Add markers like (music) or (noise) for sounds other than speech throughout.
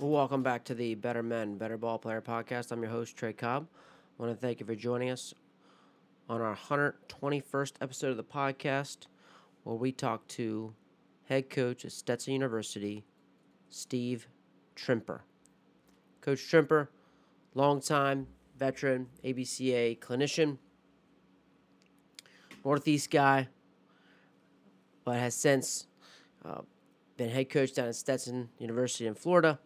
Welcome back to the Better Men, Better Ball Player podcast. I'm your host, Trey Cobb. I want to thank you for joining us on our 121st episode of the podcast, where we talk to head coach at Stetson University, Steve Trimper. Coach Trimper, longtime veteran, ABCA clinician, Northeast guy, but has since uh, been head coach down at Stetson University in Florida.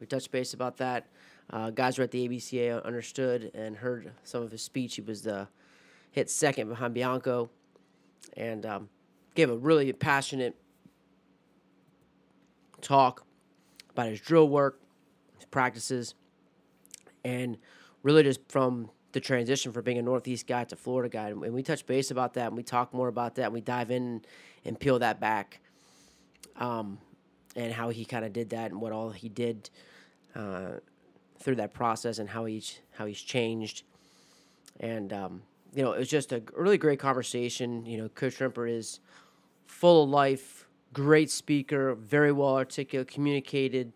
We touched base about that. Uh, guys were at the ABCA understood and heard some of his speech. He was the hit second behind Bianco, and um, gave a really passionate talk about his drill work, his practices, and really just from the transition from being a Northeast guy to Florida guy. And we touch base about that, and we talk more about that, and we dive in and peel that back, um, and how he kind of did that, and what all he did uh, through that process, and how he's how he's changed, and um, you know, it was just a really great conversation. You know, Coach Trimper is full of life, great speaker, very well articulate, communicated.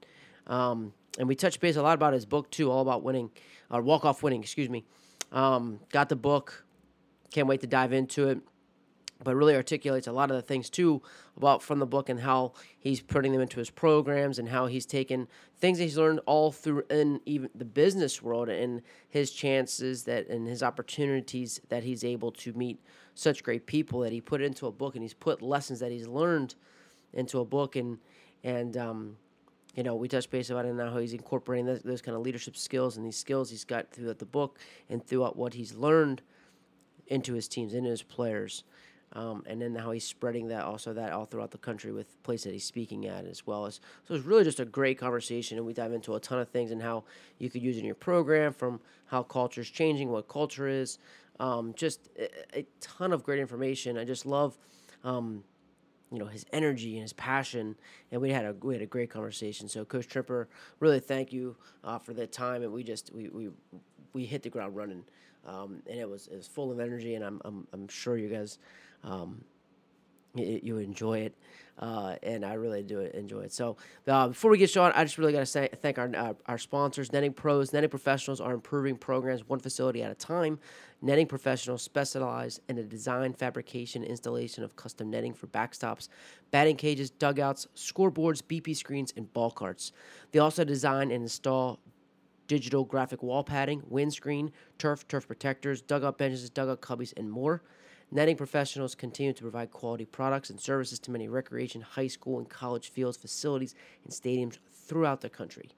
Um, and we touched base a lot about his book too, all about winning, or uh, walk off winning. Excuse me. Um, got the book. Can't wait to dive into it but really articulates a lot of the things too about from the book and how he's putting them into his programs and how he's taken things that he's learned all through in even the business world and his chances that and his opportunities that he's able to meet such great people that he put into a book and he's put lessons that he's learned into a book. And and um, you know we touched base about it now how he's incorporating those, those kind of leadership skills and these skills he's got throughout the book and throughout what he's learned into his teams into his players um, and then how he's spreading that also that all throughout the country with places that he's speaking at as well as so it's really just a great conversation and we dive into a ton of things and how you could use in your program from how culture is changing what culture is. Um, just a, a, ton of great information. I just love um, you know his energy and his passion and we had a we had a great conversation. So coach Trimper really thank you uh, for the time and we just we, we we hit the ground running. Um, and it was it was full of energy and I'm I'm, I'm sure you guys um, you, you enjoy it, uh, and I really do enjoy it. So uh, before we get started, I just really got to thank our, our, our sponsors, Netting Pros. Netting professionals are improving programs one facility at a time. Netting professionals specialize in the design, fabrication, installation of custom netting for backstops, batting cages, dugouts, scoreboards, BP screens, and ball carts. They also design and install digital graphic wall padding, windscreen, turf, turf protectors, dugout benches, dugout cubbies, and more. Netting professionals continue to provide quality products and services to many recreation, high school, and college fields, facilities, and stadiums throughout the country.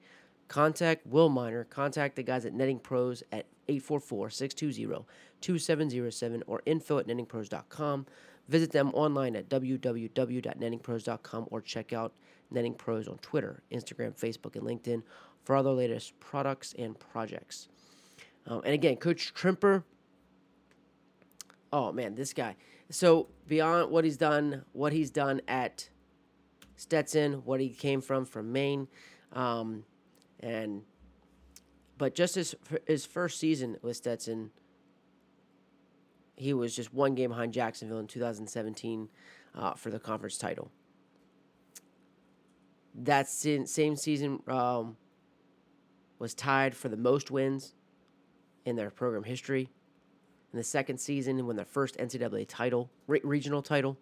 Contact Will Miner. Contact the guys at Netting Pros at 844-620-2707 or info at nettingpros.com. Visit them online at www.nettingpros.com or check out Netting Pros on Twitter, Instagram, Facebook, and LinkedIn for other latest products and projects. Um, and again, Coach Trimper – oh man, this guy. So beyond what he's done, what he's done at Stetson, what he came from from Maine, um, and but just his his first season with Stetson, he was just one game behind Jacksonville in 2017 uh, for the conference title. That same season um, was tied for the most wins in their program history in the second season won their first NCAA title, re- regional title.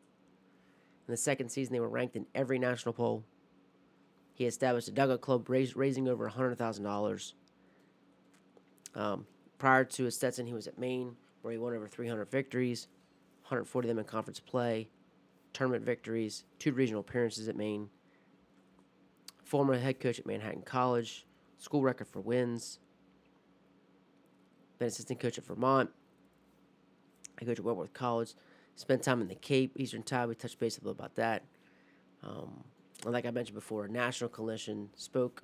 In the second season, they were ranked in every national poll. He established a dugout club, raising over $100,000. Um, prior to his Stetson, he was at Maine, where he won over 300 victories, 140 of them in conference play, tournament victories, two regional appearances at Maine. Former head coach at Manhattan College, school record for wins. Been assistant coach at Vermont, I go to Wentworth College, spent time in the Cape, Eastern Tide. We touched base a little about that. Um, like I mentioned before, National Coalition spoke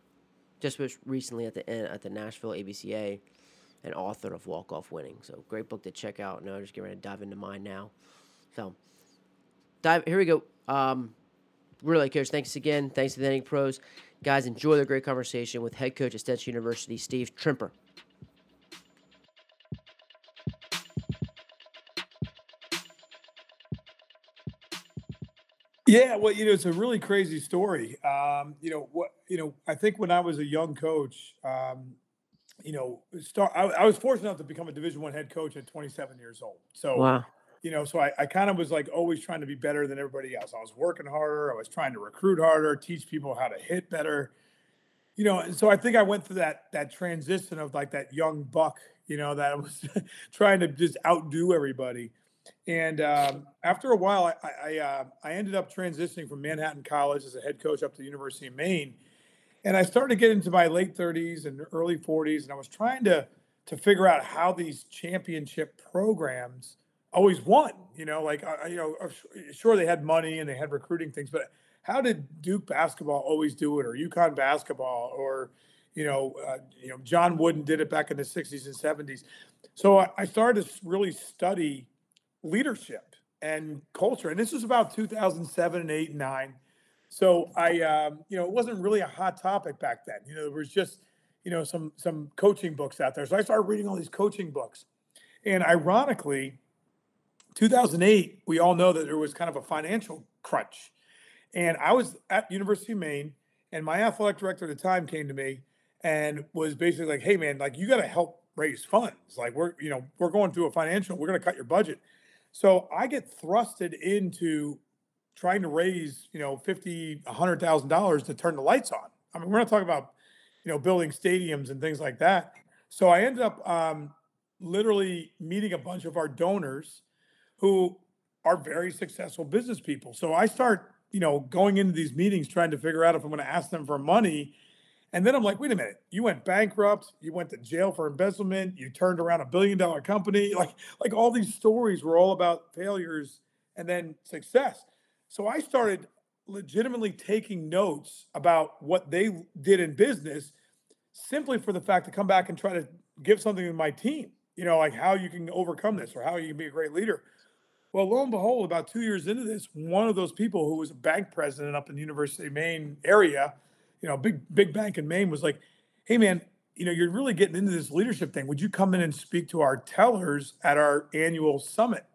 just recently at the at the Nashville ABCA, and author of Walk Off Winning. So great book to check out. Now I'm just getting ready to dive into mine now. So dive here we go. Um, really, coach. Thanks again. Thanks to the Netting Pros, guys. Enjoy the great conversation with head coach at Stetson University, Steve Trimper. Yeah, well, you know, it's a really crazy story. Um, you know what? You know, I think when I was a young coach, um, you know, start. I, I was fortunate enough to become a Division One head coach at 27 years old. So, wow. you know, so I, I kind of was like always trying to be better than everybody else. I was working harder. I was trying to recruit harder, teach people how to hit better. You know, and so I think I went through that that transition of like that young buck, you know, that (laughs) was trying to just outdo everybody. And um, after a while, I I, uh, I ended up transitioning from Manhattan College as a head coach up to the University of Maine and I started to get into my late 30s and early 40s, and I was trying to to figure out how these championship programs always won. You know, like I, you know, sure they had money and they had recruiting things, but how did Duke basketball always do it, or UConn basketball, or you know, uh, you know, John Wooden did it back in the 60s and 70s. So I, I started to really study leadership and culture, and this was about 2007 and eight and nine so I, um, you know, it wasn't really a hot topic back then. You know, there was just, you know, some some coaching books out there. So I started reading all these coaching books, and ironically, 2008, we all know that there was kind of a financial crunch, and I was at University of Maine, and my athletic director at the time came to me and was basically like, "Hey, man, like you got to help raise funds. Like we're, you know, we're going through a financial. We're going to cut your budget." So I get thrusted into trying to raise, you know, fifty, a hundred thousand dollars to turn the lights on. I mean, we're not talking about, you know, building stadiums and things like that. So I ended up um, literally meeting a bunch of our donors who are very successful business people. So I start, you know, going into these meetings trying to figure out if I'm going to ask them for money. And then I'm like, wait a minute, you went bankrupt, you went to jail for embezzlement, you turned around a billion dollar company. (laughs) Like, like all these stories were all about failures and then success. So I started legitimately taking notes about what they did in business simply for the fact to come back and try to give something to my team, you know, like how you can overcome this or how you can be a great leader. Well, lo and behold, about two years into this, one of those people who was a bank president up in the University of Maine area, you know, big big bank in Maine, was like, "Hey, man, you know, you're really getting into this leadership thing. Would you come in and speak to our tellers at our annual summit?"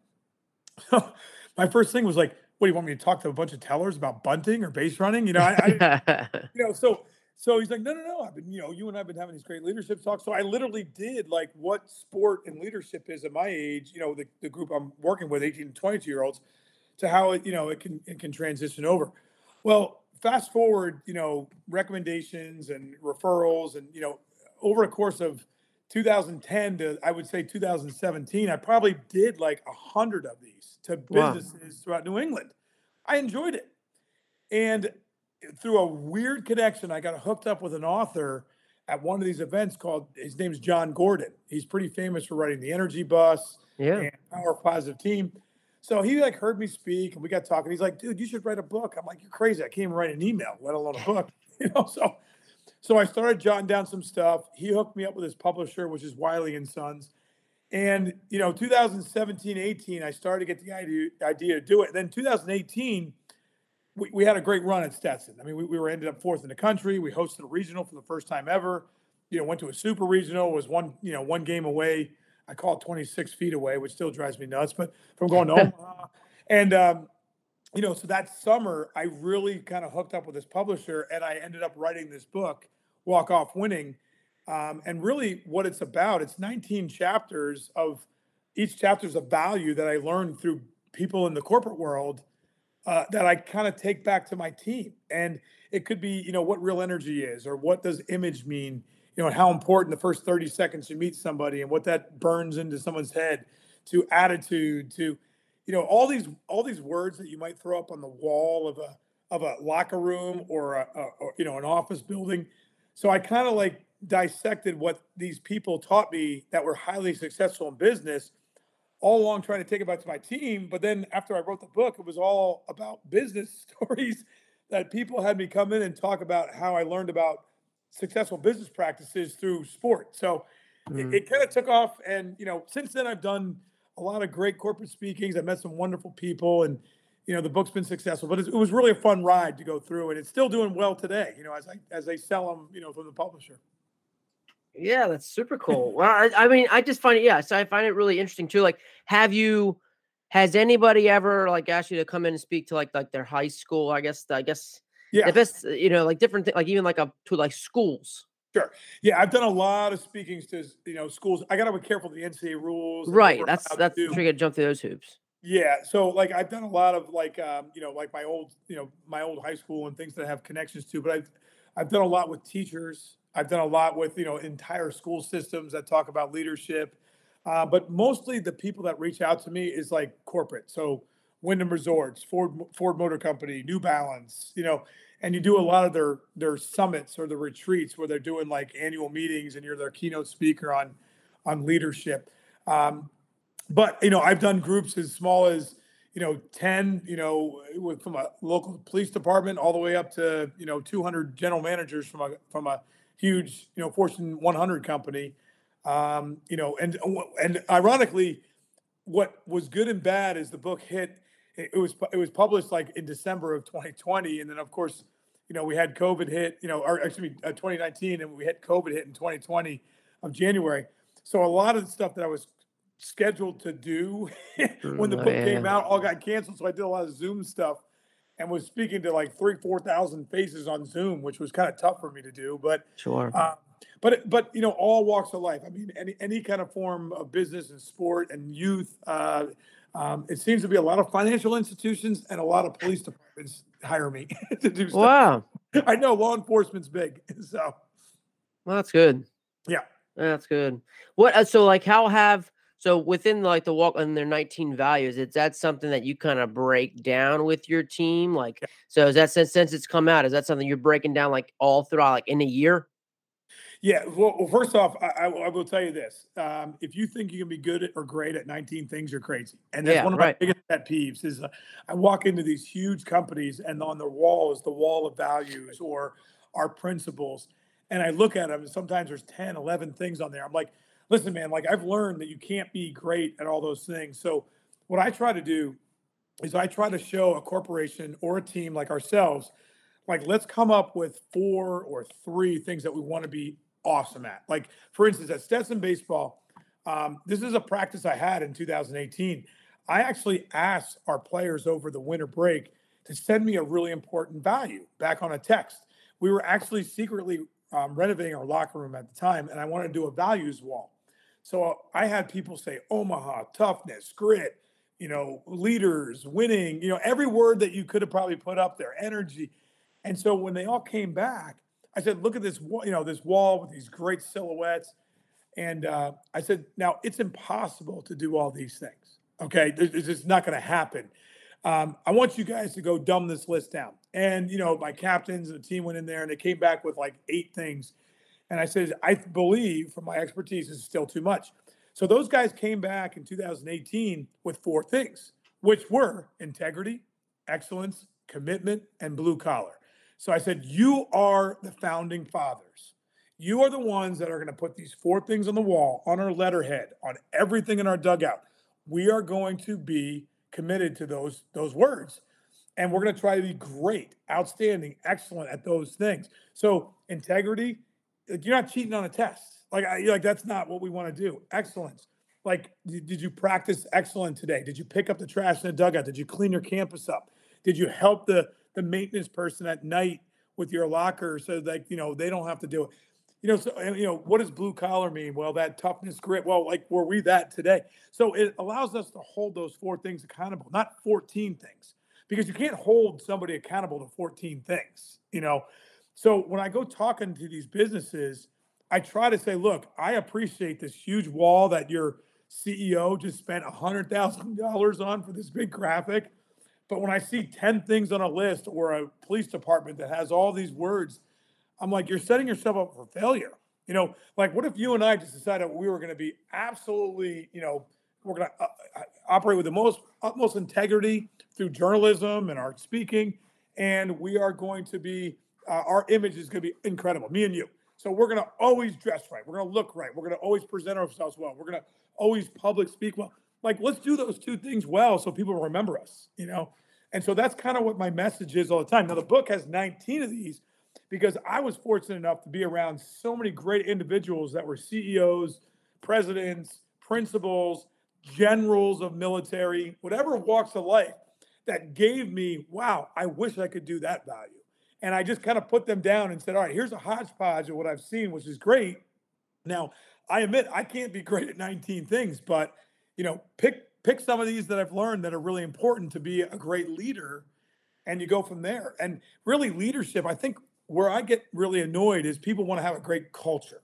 So (laughs) my first thing was like, what do you want me to talk to a bunch of tellers about bunting or base running? You know, I, I (laughs) you know, so so he's like, no, no, no. I've been, you know, you and I've been having these great leadership talks. So I literally did like what sport and leadership is at my age, you know, the, the group I'm working with, 18 to 22 year olds, to how it, you know, it can it can transition over. Well, fast forward, you know, recommendations and referrals and you know, over a course of 2010 to I would say 2017, I probably did like a hundred of these to businesses wow. throughout New England. I enjoyed it. And through a weird connection, I got hooked up with an author at one of these events called his name's Jon Gordon. He's pretty famous for writing the Energy Bus yeah. and Power Positive Team. So he like heard me speak and we got talking. He's like, dude, you should write a book. I'm like, you're crazy. I can't even write an email, let alone a (laughs) book. (laughs) you know, so so I started jotting down some stuff. He hooked me up with his publisher, which is Wiley and Sons. And you know, 2017, 18, I started to get the idea, idea to do it. And then 2018, we, we had a great run at Stetson. I mean, we, we were ended up fourth in the country. We hosted a regional for the first time ever. You know, went to a super regional, was one, you know, one game away. I call it 26 feet away, which still drives me nuts, but from going to (laughs) Omaha. And um, you know, so that summer I really kind of hooked up with this publisher and I ended up writing this book, Walk Off Winning um, and really, what it's about, it's 19 chapters of each chapter is a value that I learned through people in the corporate world uh, that I kind of take back to my team. And it could be, you know, what real energy is, or what does image mean, you know, how important the first 30 seconds you meet somebody and what that burns into someone's head, to attitude, to, you know, all these all these words that you might throw up on the wall of a of a locker room or a, a or, you know an office building. So I kind of like dissected what these people taught me that were highly successful in business all along trying to take it back to my team. But then after I wrote the book, it was all about business (laughs) stories that people had me come in and talk about how I learned about successful business practices through sport. So mm-hmm. it, it kind of took off. And, you know, since then I've done a lot of great corporate speakings. I met some wonderful people and, you know, the book's been successful, but it was really a fun ride to go through and it's still doing well today, you know, as I, as they sell them, you know, from the publisher. Yeah, that's super cool. well, I, I, mean, I just find it, yeah, so I find it really interesting too. Like, have you, Has anybody ever like asked you to come in and speak to like like their high school? I guess I guess Yeah. the best you know like different like even like up to like schools. Sure. Yeah, I've done a lot of speakings to you know schools. I got to be careful of the NCAA rules. Right. That's that's do. you gotta jump through those hoops. Yeah, so like I've done a lot of like um, you know like my old you know my old high school and things that I have connections to, but I've I've done a lot with teachers. I've done a lot with you know entire school systems that talk about leadership, uh, but mostly the people that reach out to me is like corporate. So Wyndham Resorts, Ford Ford Motor Company, New Balance, you know, and you do a lot of their their summits or the retreats where they're doing like annual meetings and you're their keynote speaker on on leadership. Um, but you know i've done groups as small as you know 10 you know from a local police department all the way up to you know 200 general managers from a from a huge you know fortune 100 company um you know and and ironically what was good and bad is the book hit it, was it was published like in december of 2020 and then of course you know we had covid hit you know or actually uh, 2019 and we had covid hit in 2020 of january so a lot of the stuff that i was scheduled to do (laughs) when the book came out all got canceled. So I did a lot of Zoom stuff and was speaking to like three, four thousand faces on Zoom, which was kind of tough for me to do. But Sure. uh, but but you know, all walks of life. I mean, any any kind of form of business and sport and youth. Uh, um, it seems to be a lot of financial institutions and a lot of police departments hire me (laughs) to do stuff. Wow. I know law enforcement's big, (laughs) so Well, that's good. yeah. That's good. What uh, so like how have so within like the walk and their 19 values, is that something that you kind of break down with your team? Like so is that since since it's come out, is that something you're breaking down like all throughout like in a year? Yeah. Well, well first off, I, I, I will tell you this: um, if you think you can be good at, or great at 19 things, you're crazy. And that's Yeah, one of right. my biggest pet peeves. Is uh, I walk into these huge companies, and on the wall is the wall of values or our principles, and I look at them, and sometimes there's 10, 11 things on there. I'm like, listen, man, like I've learned that you can't be great at all those things. So what I try to do is I try to show a corporation or a team like ourselves, like let's come up with four or three things that we want to be awesome at. Like for instance, at Stetson Baseball, um, this is a practice I had in 2018. I actually asked our players over the winter break to send me a really important value back on a text. We were actually secretly um, renovating our locker room at the time, and I wanted to do a values wall. So I had people say Omaha, toughness, grit, you know, leaders, winning, you know, every word that you could have probably put up there, energy. And so when they all came back, I said, look at this, you know, this wall with these great silhouettes. And uh, I said, now it's impossible to do all these things. Okay, This- just not going to happen. Um, I want you guys to go dumb this list down. And you know, my captains and the team went in there and they came back with like eight things. And I said, I believe from my expertise, this is still too much. So those guys came back in 2018 with four things, which were integrity, excellence, commitment, and blue collar. So I said, You are the founding fathers. You are the ones that are going to put these four things on the wall, on our letterhead, on everything in our dugout. We are going to be committed to those those words, and we're going to try to be great, outstanding, excellent at those things. So integrity, you're not cheating on a test. Like I, like that's not what we want to do. Excellence. Like, did, did you practice excellent today? Did you pick up the trash in the dugout? Did you clean your campus up? Did you help the the maintenance person at night with your locker so that you know they don't have to do it? You know, so and, you know, what does blue collar mean? Well, that toughness, grit. Well, like were we that today? So it allows us to hold those four things accountable, not 14 things, because you can't hold somebody accountable to 14 things. You know, so when I go talking to these businesses, I try to say, look, I appreciate this huge wall that your CEO just spent $100,000 on for this big graphic. But when I see 10 things on a list or a police department that has all these words, I'm like, you're setting yourself up for failure. You know, like what if you and I just decided we were going to be absolutely, you know, we're going to uh, uh, operate with the most utmost integrity through journalism and our speaking, and we are going to be, uh, our image is going to be incredible, me and you. So we're going to always dress right. We're going to look right. We're going to always present ourselves well. We're going to always public speak well. Like, let's do those two things well so people remember us, you know? And so that's kind of what my message is all the time. Now, the book has 19 of these because I was fortunate enough to be around so many great individuals that were CEOs, presidents, principals, generals of military, whatever walks of life that gave me, wow, I wish I could do that value. And I just kind of put them down and said, all right, here's a hodgepodge of what I've seen, which is great. Now, I admit I can't be great at 19 things, but you know, pick pick some of these that I've learned that are really important to be a great leader and you go from there. And really leadership, I think where I get really annoyed is people want to have a great culture.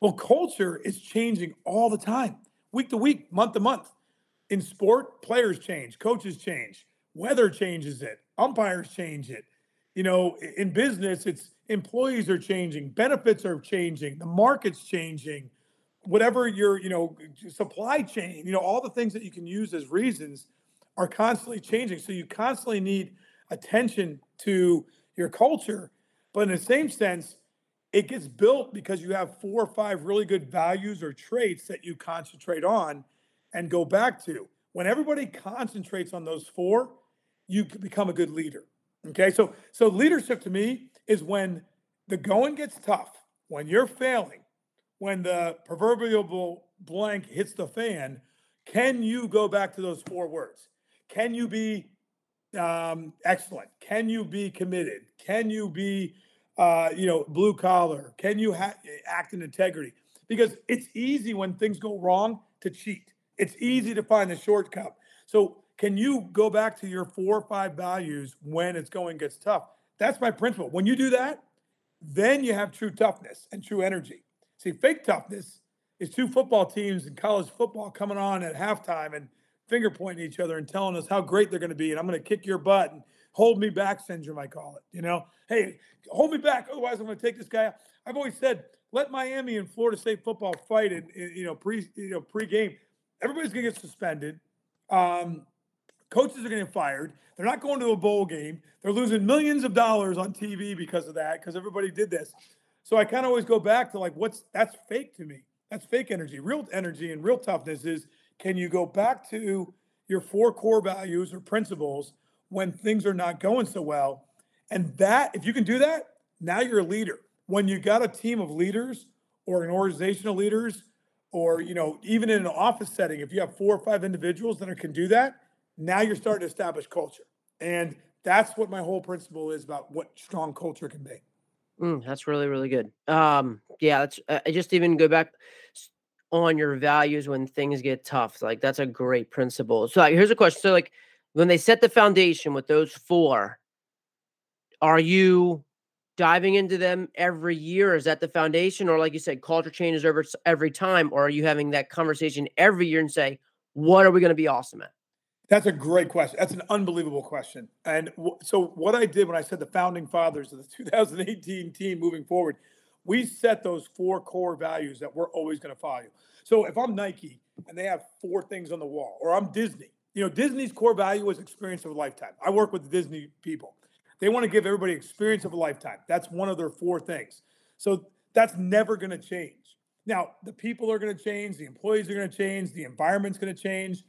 Well, culture is changing all the time, week to week, month to month. In sport, players change, coaches change, weather changes it, umpires change it. You know, in business, it's employees are changing, benefits are changing, the market's changing, whatever your, you know, supply chain, you know, all the things that you can use as reasons are constantly changing. So you constantly need attention to your culture. But in the same sense, it gets built because you have four or five really good values or traits that you concentrate on and go back to. When everybody concentrates on those four, you become a good leader. Okay, so so leadership to me is when the going gets tough, when you're failing, when the proverbial blank hits the fan. Can you go back to those four words? Can you be um, excellent? Can you be committed? Can you be, uh, you know, blue collar? Can you ha- act in integrity? Because it's easy when things go wrong to cheat. It's easy to find the shortcut. So can you go back to your four or five values when it's going gets tough? That's my principle. When you do that, then you have true toughness and true energy. See, fake toughness is two football teams in college football coming on at halftime and finger pointing each other and telling us how great they're going to be, and I'm going to kick your butt and hold me back syndrome, I call it. You know, hey, hold me back, otherwise I'm going to take this guy out. I've always said, let Miami and Florida State football fight in, in you know pre you know pre-game. Everybody's going to get suspended. Um, coaches are getting fired. They're not going to a bowl game. They're losing millions of dollars on TV because of that, because everybody did this. So I kind of always go back to like, what's that's fake to me. That's fake energy. Real energy and real toughness is can you go back to your four core values or principles when things are not going so well? And that, if you can do that, now you're a leader. When you got a team of leaders or an organizational leaders, or you know, even in an office setting, if you have four or five individuals that can do that, now you're starting to establish culture. And that's what my whole principle is about what strong culture can be. Mm, that's really, really good. Um, yeah, that's I just even go back on your values when things get tough. Like that's a great principle. So like, here's a question. So like when they set the foundation with those four, are you diving into them every year? Is that the foundation? Or like you said, culture changes over every time? Or are you having that conversation every year and say, what are we going to be awesome at? That's a great question. That's an unbelievable question. And w- so, what I did when I said the founding fathers of the (laughs) 2018 team moving forward, we set those four core values that we're always going to follow. So if I'm Nike and they have four things on the wall, or I'm Disney, you know, Disney's core value is experience of a lifetime. I work with Disney people. They want to give everybody experience of a lifetime. That's one of their four things. So that's never going to change. Now, the people are going to change, the employees are going to change, the environment's going to change,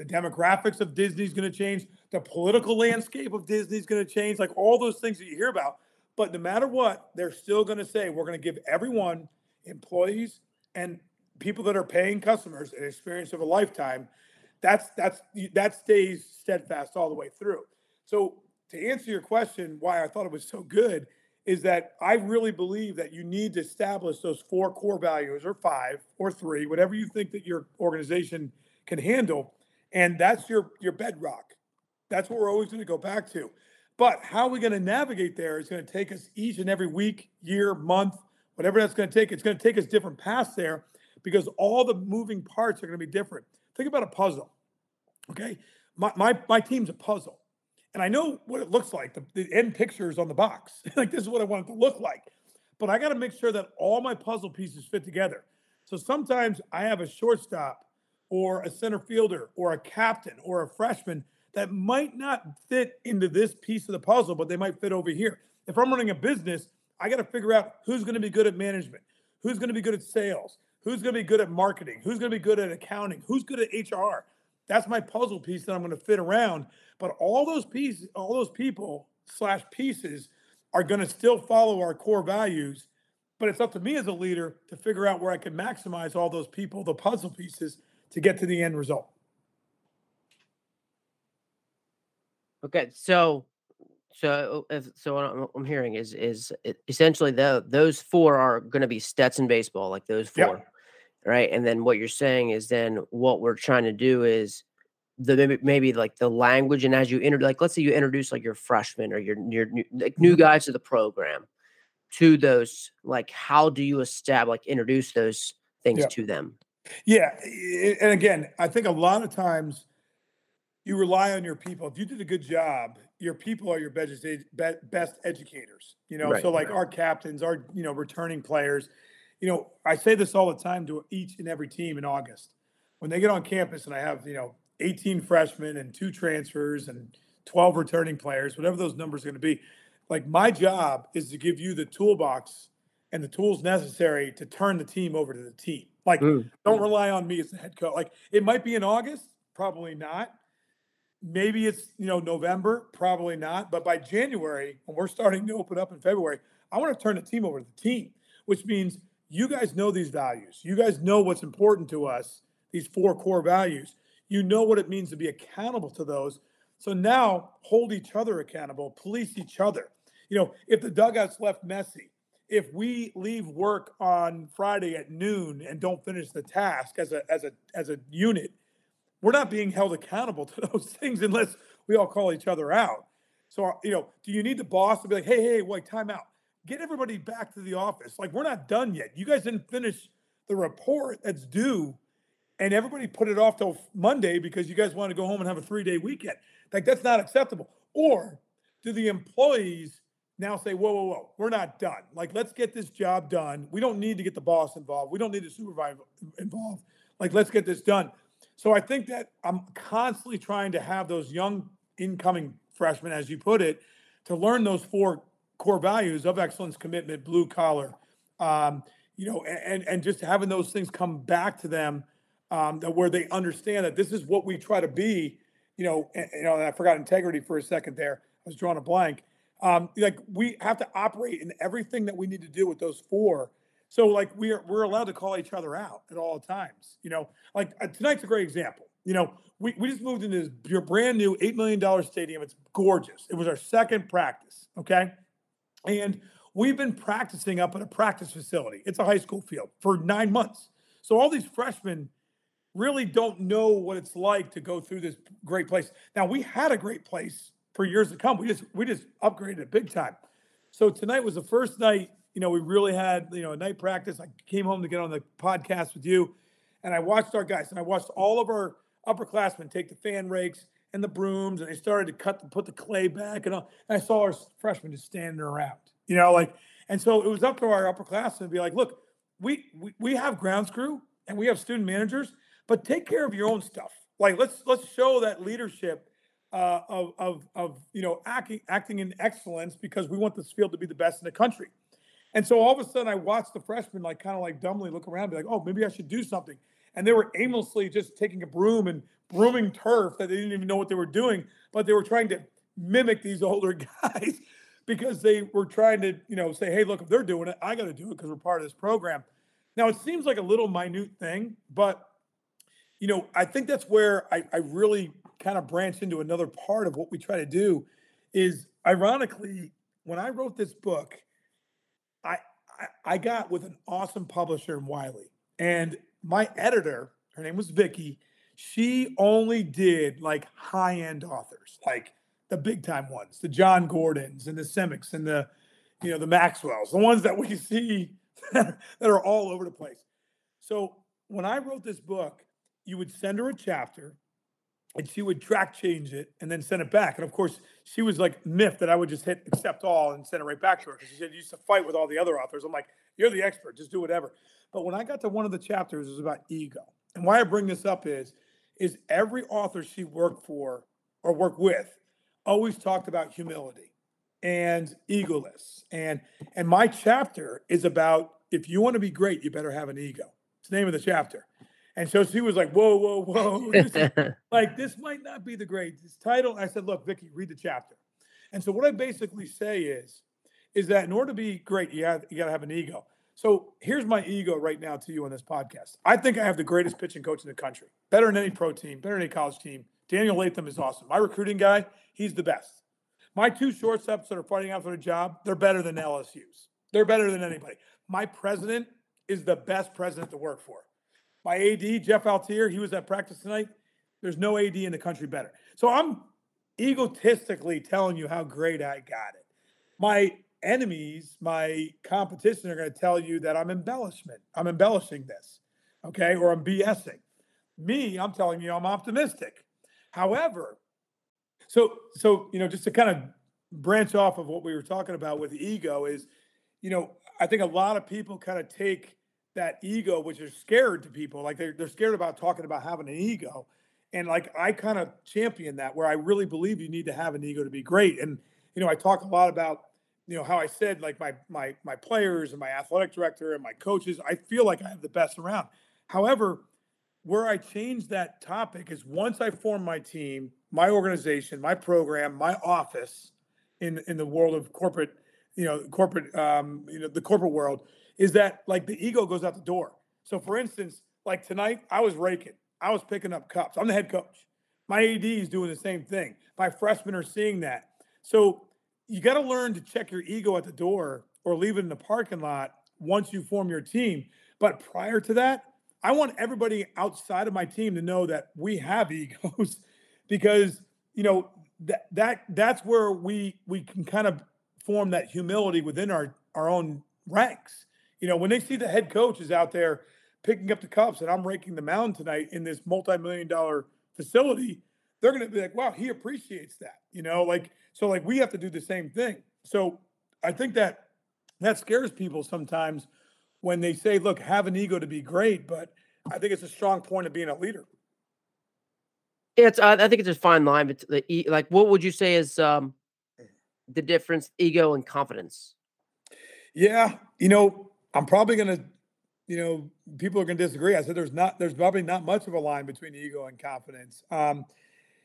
the demographics of Disney's going to change, the political landscape of Disney's going to change, like all those things that you hear about. But no matter what, they're still going to say we're going to give everyone, employees and people that are paying customers, an experience of a lifetime. That's that's that stays steadfast all the way through. So to answer your question, why I thought it was so good is that I really believe that you need to establish those four core values, or five, or three, whatever you think that your organization can handle, and that's your your bedrock. That's what we're always going to go back to. But how are we going to navigate there is going to take us each and every week, year, month, whatever that's going to take. It's going to take us different paths there because all the moving parts are going to be different. Think about a puzzle. Okay. My, my, my team's a puzzle. And I know what it looks like. The, the end picture is on the box. (laughs) like, this is what I want it to look like. But I got to make sure that all my puzzle pieces fit together. So sometimes I have a shortstop or a center fielder or a captain or a freshman that might not fit into this piece of the puzzle, but they might fit over here. If I'm running a business, I got to figure out who's going to be good at management, who's going to be good at sales, who's going to be good at marketing, who's going to be good at accounting, who's good at HR. That's my puzzle piece that I'm going to fit around. But all those pieces, all those people slash pieces are going to still follow our core values. But it's up to me as a leader to figure out where I can maximize all those people, the puzzle pieces, to get to the end result. Okay, so so uh, if, so what I'm hearing is is essentially the those four are going to be Stetson baseball, like those four, yep. right? And then what you're saying is then what we're trying to do is the maybe, maybe like the language, and as you enter, like let's say you introduce like your freshman or your your new, like new mm-hmm. guys to the program, to those like how do you establish like introduce those things yep. to them? Yeah, and again, I think a lot of times you rely on your people. If you did a good job, your people are your best best educators. You know, Right. so like our captains, our you know returning players. You know, I say this all the time to each and every team in August when they get on campus, and I have you know 18 freshmen and two transfers and 12 returning players, whatever those numbers are going to be. Like my job is to give you the toolbox and the tools necessary to turn the team over to the team. Like Mm. don't rely on me as the head coach. Like it might be in August, probably not. Maybe it's you know November, probably not. But by January, when we're starting to open up in February, I want to turn the team over to the team, which means you guys know these values. You guys know what's important to us. These four core values. You know what it means to be accountable to those. So now hold each other accountable, police each other. You know, if the dugout's left messy, if we leave work on Friday at noon and don't finish the task as a as a as a unit, we're not being held accountable (laughs) to those things unless we all call each other out. So uh, you know, do you need the boss to be like, hey, hey, wait, time out. Get everybody back to the office. Like we're not done yet. You guys didn't finish the report that's due, and everybody put it off till Monday because you guys want to go home and have a three day weekend. Like that's not acceptable. Or do the employees now say, whoa, whoa, whoa, we're not done. Like, let's get this job done. We don't need to get the boss involved. We don't need the supervisor involved. Like, let's get this done. So I think that I'm constantly trying to have those young incoming freshmen, as you put it, to learn those four core values of excellence, commitment, blue collar, um, you know, and and just having those things come back to them, um, that where they understand that this is what we try to be, you know, and, you know, and I forgot integrity for a second there. I was drawing a blank. Um, like we have to operate in everything that we need to do with those four. So like we're we're allowed to call each other out at all times. You know, like uh, tonight's a great example. You know, we, we just moved into this your brand new eight million dollar stadium. It's gorgeous. It was our second practice. Okay, and we've been practicing up at a practice facility. It's a high school field for nine months. So all these freshmen really don't know what it's like to go through this great place. Now we had a great place for years to come. We just we just upgraded it big time. So tonight was the first night, you know, we really had, you know, a night practice. I came home to get on the podcast with you and I watched our guys and I watched all of our upperclassmen take the fan rakes and the brooms and they started to cut put the clay back and all. And I saw our freshmen just standing around, you know, like and so it was up to our upperclassmen to be like, look, we, we we have grounds crew and we have student managers, but take care of your own stuff. Like let's let's show that leadership uh, of of of you know acting acting in excellence because we want this field to be the best in the country. And so all of a sudden, I watched the freshmen like kind of like dumbly look around, and be like, "Oh, maybe I should do something." And they were aimlessly just taking a broom and brooming turf that they didn't even know what they were doing, but they were trying to mimic these (laughs) older guys because they were trying to, you know, say, "Hey, look, if they're doing it, I got to do it because we're part of this program." Now it seems like a little minute thing, but you know, I think that's where I, I really kind of branch into another part of what we try to do is ironically, when I wrote this book, I, I I got with an awesome publisher in Wiley. And my editor, her name was Vicky, she only did like high-end authors, like the big time ones, the Jon Gordons and the Semics and the, you know, the Maxwells, the ones that we (laughs) see that are all over the place. So when I wrote this book, you would send her a chapter and she would track change it and then send it back. And of course, she was like miffed that I would just hit accept all and send it right back to her because she said, You used to fight with all the other authors. I'm like, You're the expert, just do whatever. But when I got to one of the chapters, it was about ego. And why I bring this up is, is every author she worked for or worked with always talked about humility and egoless. And and my chapter is about if you want to be great, you better have an ego. It's the name of the chapter. And so she was like, whoa, whoa, whoa. (laughs) This is- (laughs) like this might not be the greatest title. I said, look, Vicky, read the chapter. And so what I basically say is, is that in order to be great, you you got to have an ego. So here's my ego right now to you on this podcast. I think I have the greatest pitching coach in the country, better than any pro team, better than any college team, Daniel Latham is awesome. My recruiting guy, he's the best. My two shortstops that are fighting out for the job, they're better than LSU's. They're better than anybody. My president is the best president to work for. My AD, Jeff Altier, he was at practice tonight. There's no AD in the country better. So I'm egotistically telling you how great I got it. My enemies, my competition are going to tell you that I'm embellishment. I'm embellishing this, okay, or I'm BSing. Me, I'm telling you I'm optimistic. However, so so you know, just to kind of branch off of what we were talking about with ego is, you know, I think a lot of people kind of take that ego, which is scared to people, like they're they're scared about talking about having an ego. And like I kind of champion that where I really believe you need to have an ego to be great. And you know, I talk a lot about you know how I said like my my my players and my athletic director and my coaches, I feel like I have the best around. However, where I change that topic is once I form my team, my organization, my program, my office in in the world of corporate, you know, corporate um, you know, the corporate world, is that like the ego goes out the door. So for instance, like tonight, I was raking, I was picking up cups. I'm the head coach. My AD is doing the same thing. My freshmen are seeing that. So you got to learn to check your ego at the door or leave it in the parking lot once you form your team. But prior to that, I want everybody outside of my team to know that we have (laughs) egos because you know that that that's where we we can kind of form that humility within our our own ranks. You know, when they see the head coach is out there picking up the cups and I'm raking the mound tonight in this multi-million dollar facility, they're going to be like, "Wow, he appreciates that." You know, like so like we have to do the same thing. So I think that that scares people sometimes when they say, look, have an ego to be great, but I think it's a strong point of being a leader. Yeah, It's I, I think it's a fine line, but the like, what would you say is um the difference, ego and confidence? Yeah, you know, I'm probably gonna, you know, people are gonna disagree. I said there's not, there's probably not much of a line between ego and confidence. Um,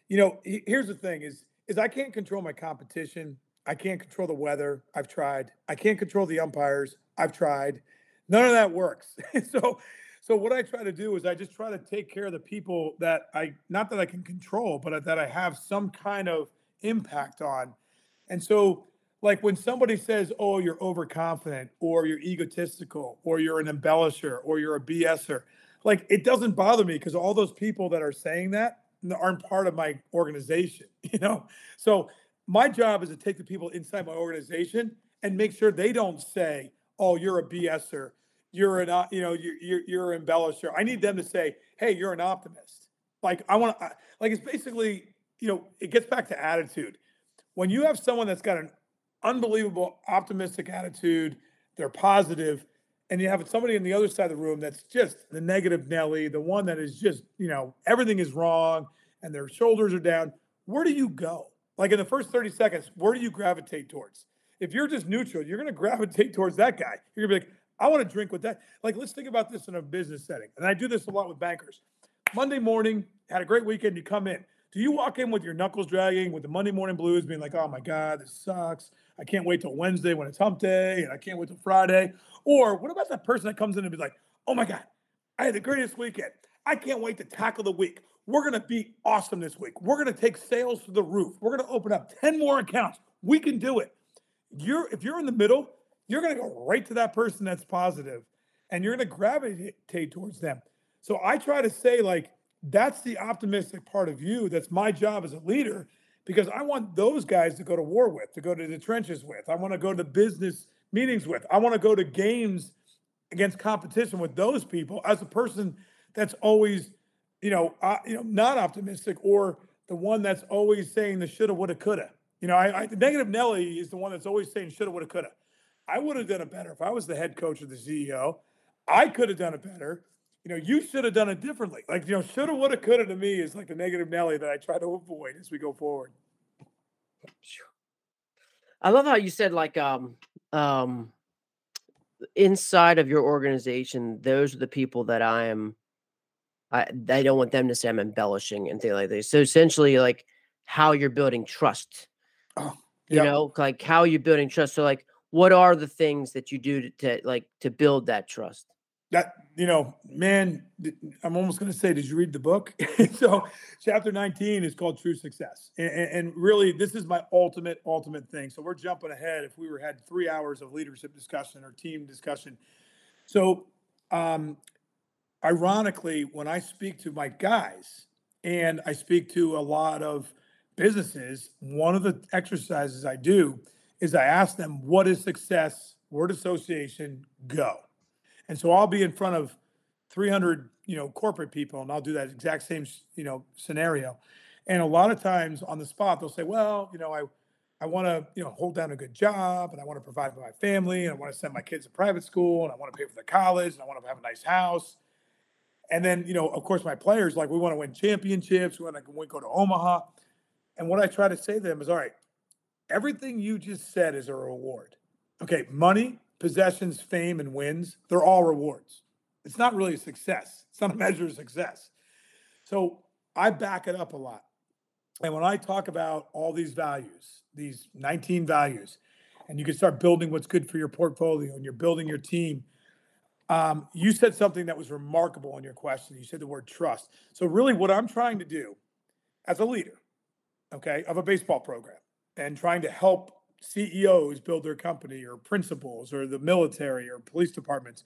you know, here's the thing: is is I can't control my competition. I can't control the weather. I've tried. I can't control the umpires. I've tried. None of that works. (laughs) so, so what I try to do is I just try to take care of the people that I not that I can control, but that I have some kind of impact on. And so, like when somebody says, "Oh, you're overconfident," or "You're egotistical," or "You're an embellisher," or "You're a BSer," like it doesn't bother me because all those people that are saying that aren't part of my organization. (laughs) You know, so my job is to take the people inside my organization and make sure they don't say, "Oh, you're a BSer." You're an, uh, you know, you're, you're, you're an embellisher. I need them to say, "Hey, you're an optimist." Like I want to, like it's basically, you know, it gets back to attitude. When you have someone that's got an unbelievable optimistic attitude, they're positive, and you have somebody on the other side of the room that's just the negative Nelly, the one that is just, you know, everything is wrong and their shoulders are down. Where do you go? Like in the first 30 seconds, where do you gravitate towards? If you're just neutral, you're going to gravitate towards that guy. You're going to be like, I want to drink with that. Like, let's think about this in a business setting. And I do this a lot with bankers. Monday morning, had a great weekend, you come in. Do you walk in with your knuckles dragging, with the Monday morning blues, being like, oh my God, this sucks. I can't wait till Wednesday when it's hump day, and I can't wait till Friday? Or what about that person that comes in and be like, oh my God, I had the greatest weekend. I can't wait to tackle the week. We're to be awesome this week. We're to take sales to the roof. We're to open up 10 more accounts. We can do it. You're if you're in the middle, you're to go right to that person that's positive and you're to gravitate towards them. So I try to say like that's the optimistic part of you. That's my job as a leader because I want those guys to go to war with, to go to the trenches with. I want to go to business meetings with. I want to go to games against competition with those people as a person that's always, you know, uh, you know, not optimistic or the one that's always saying the shoulda, woulda, coulda. You know, I, I the negative Nelly is the one that's always saying shoulda, woulda, coulda. I would have done it better if I was the head coach or the CEO. I could have done it better. You know, you should have done it differently. Like, you know, shoulda, woulda, coulda to me is like the negative Nelly that I try to avoid as we go forward. I love how you said like um um inside of your organization, those are the people that I am I I don't want them to say I'm embellishing and things like this. So essentially like how you're building trust. Oh, yeah. you know, like how you're building trust. So like what are the things that you do to, to like to build that trust? That you know, man, I'm almost going to say, did you read the book? (laughs) so, chapter 19 is called True Success, and, and, really, this is my ultimate, ultimate thing. So, we're jumping ahead. If we were had three hours of leadership discussion or team discussion, so um, ironically, when I speak to my guys and I speak to a lot of businesses, one of the exercises I do is I ask them, "What is success?" Word association, go. And so I'll be in front of 300, you know, corporate people, and I'll do that exact same, you know, scenario. And a lot of times on the spot, they'll say, "Well, you know, I, I want to, you know, hold down a good job, and I want to provide for my family, and I want to send my kids to private school, and I want to pay for their college, and I want to have a nice house." And then, you know, of course, my players like we want to win championships, we want to go to Omaha. And what I try to say to them is, all right, everything you just said is a reward. Okay, money, possessions, fame, and wins, they're all rewards. It's not really a success. It's not a measure of success. So I back it up a lot. And when I talk about all these values, these 19 values, and you can start building what's good for your portfolio and you're building your team. Um, you said something that was remarkable in your question. You said the word trust. So, really, what I'm trying to do as a leader, okay, of a baseball program and trying to help CEOs build their company or principals or the military or police departments.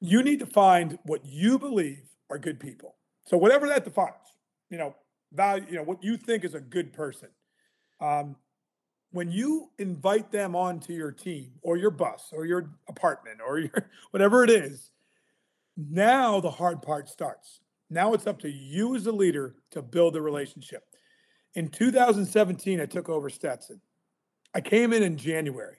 You need to find what you believe are good people. So whatever that defines, you know, value, you know, what you think is a good person. Um, when you invite them onto your team or your bus or your apartment or your (laughs) whatever it is, now the hard part starts. Now it's up to you as a leader to build a relationship. In 2017, I took over Stetson. I came in in January.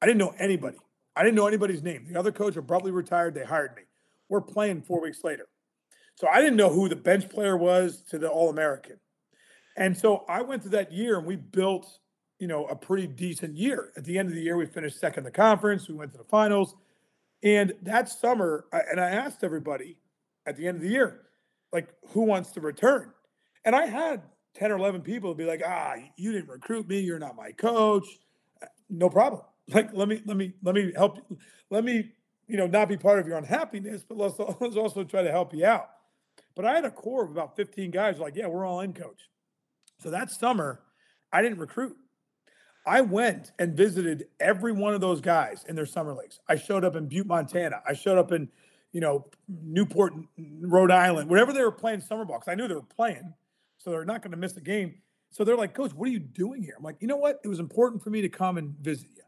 I didn't know anybody. I didn't know anybody's name. The other coach abruptly retired. They hired me. We're playing four weeks later. So I didn't know who the bench player was to the All American. And so I went through that year and we built, you know, a pretty decent year. At the end of the year, we finished second in the conference. We went to the finals. And that summer, and I asked everybody at the end of the year, like, who wants to return? And I had 10 or 11 people would be like, ah, you didn't recruit me. You're not my coach. Uh, no problem. (laughs) Like, let me, let me, let me help you. Let me, you know, not be part of your unhappiness, but let's, (laughs) let's also try to help you out. But I had a core of about 15 guys like, yeah, we're all in coach. So that summer, I didn't recruit. I went and visited every one of those guys in their summer leagues. I showed up in Butte, Montana. I showed up in, you know, Newport, Rhode Island, wherever they were playing summer ball, because I knew they were playing so they're not going to miss a game. So they're like, Coach, what are you doing here? I'm like, you know what? It was important for me to come and visit you.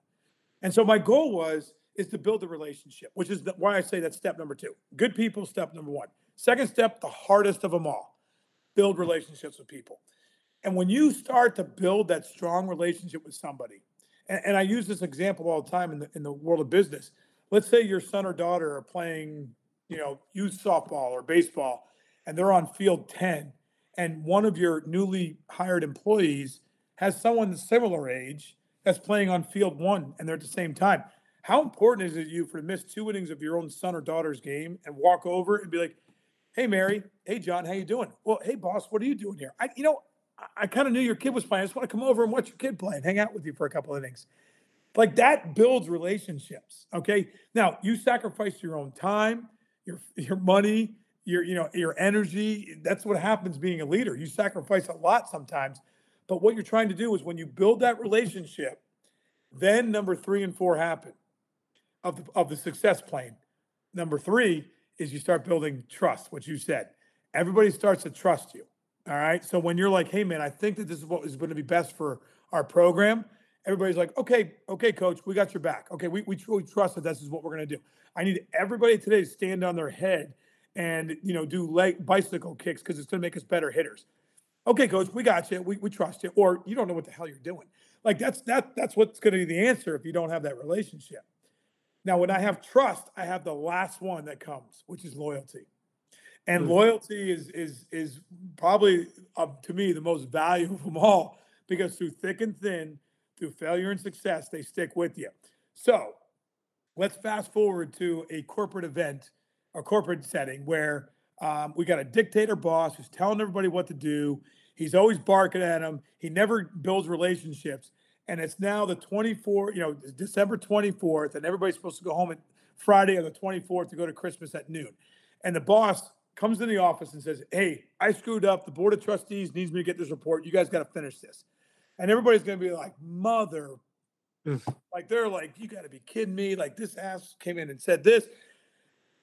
And so my goal was is to build a relationship, which is the, why I say that's step number two. Good people, step number one. Second step, the hardest of them all, build relationships with people. And when you start to build that strong relationship with somebody, and, and I use this example all the time in the in the world of business. Let's say your son or daughter are playing, you know, youth softball or baseball, and they're on field 10 and one of your newly hired employees has someone similar age that's playing on field one and they're at the same time. How important is it to you for to miss two innings of your own son or daughter's game and walk over and be like, "Hey, Mary. Hey, John. How you doing? Well, hey, boss. What are you doing here? I, you know, I, I kind of knew your kid was playing. I just want to come over and watch your kid play and hang out with you for a couple of innings. Like that builds relationships. Okay. Now you sacrifice your own time, your your money, your you know your energy that's what happens being a leader. You sacrifice a lot sometimes but what you're trying to do is when you build that relationship then number three and four happen of the, of the success plane. Number three is you start building trust what you said. Everybody starts to trust you all right? So when you're like hey man i think that this is what is going to be best for our program everybody's like okay okay coach we got your back. Okay we, we truly trust that this is what we're going to do. I need everybody today to stand on their head and you know do leg bicycle kicks because it's going to make us better hitters. Okay, coach, we got you. We, we trust you. Or you don't know what the hell you're doing. Like that's that that's what's going to be the answer if you don't have that relationship. Now, when I have trust, I have the last one that comes, which is loyalty. And mm-hmm. loyalty is is is probably uh, to me the most valuable of them all because through thick and thin, through failure and success, they stick with you. So let's fast forward to a corporate event a corporate setting where um, we got a dictator boss who's telling everybody what to do. He's always barking at them. He never builds relationships. And it's now the 24, you know, December 24th, and everybody's supposed to go home at, Friday or the 24th to go to Christmas at noon. And the boss comes in the office and says, Hey, I screwed up. The board of trustees needs me to get this report. You guys got to finish this. And everybody's going to be like, Mother, like they're like, You got to be kidding me. Like this ass came in and said this.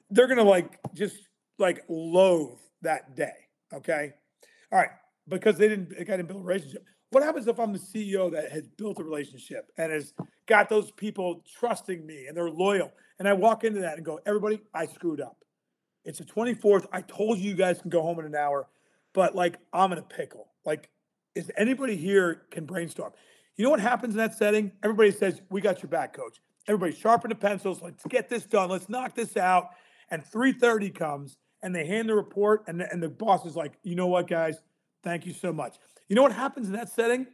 They're going to like just like loathe that day. Okay. All right. Because they didn't, they didn't build a relationship. What happens if I'm the CEO that has built a relationship and has got those people trusting me and they're loyal? And I walk into that and go, everybody, I screwed up. It's the 24th. I told you you guys can go home in an hour, but like I'm in a pickle. Like, is anybody here can brainstorm? You know what happens in that setting? Everybody says, We got your back, coach. Everybody sharpen the pencils. Let's get this done. Let's knock this out. And 3:30 comes and they hand the report, and the, and the boss is like, you know what, guys? Thank you so much. You know what happens in that setting?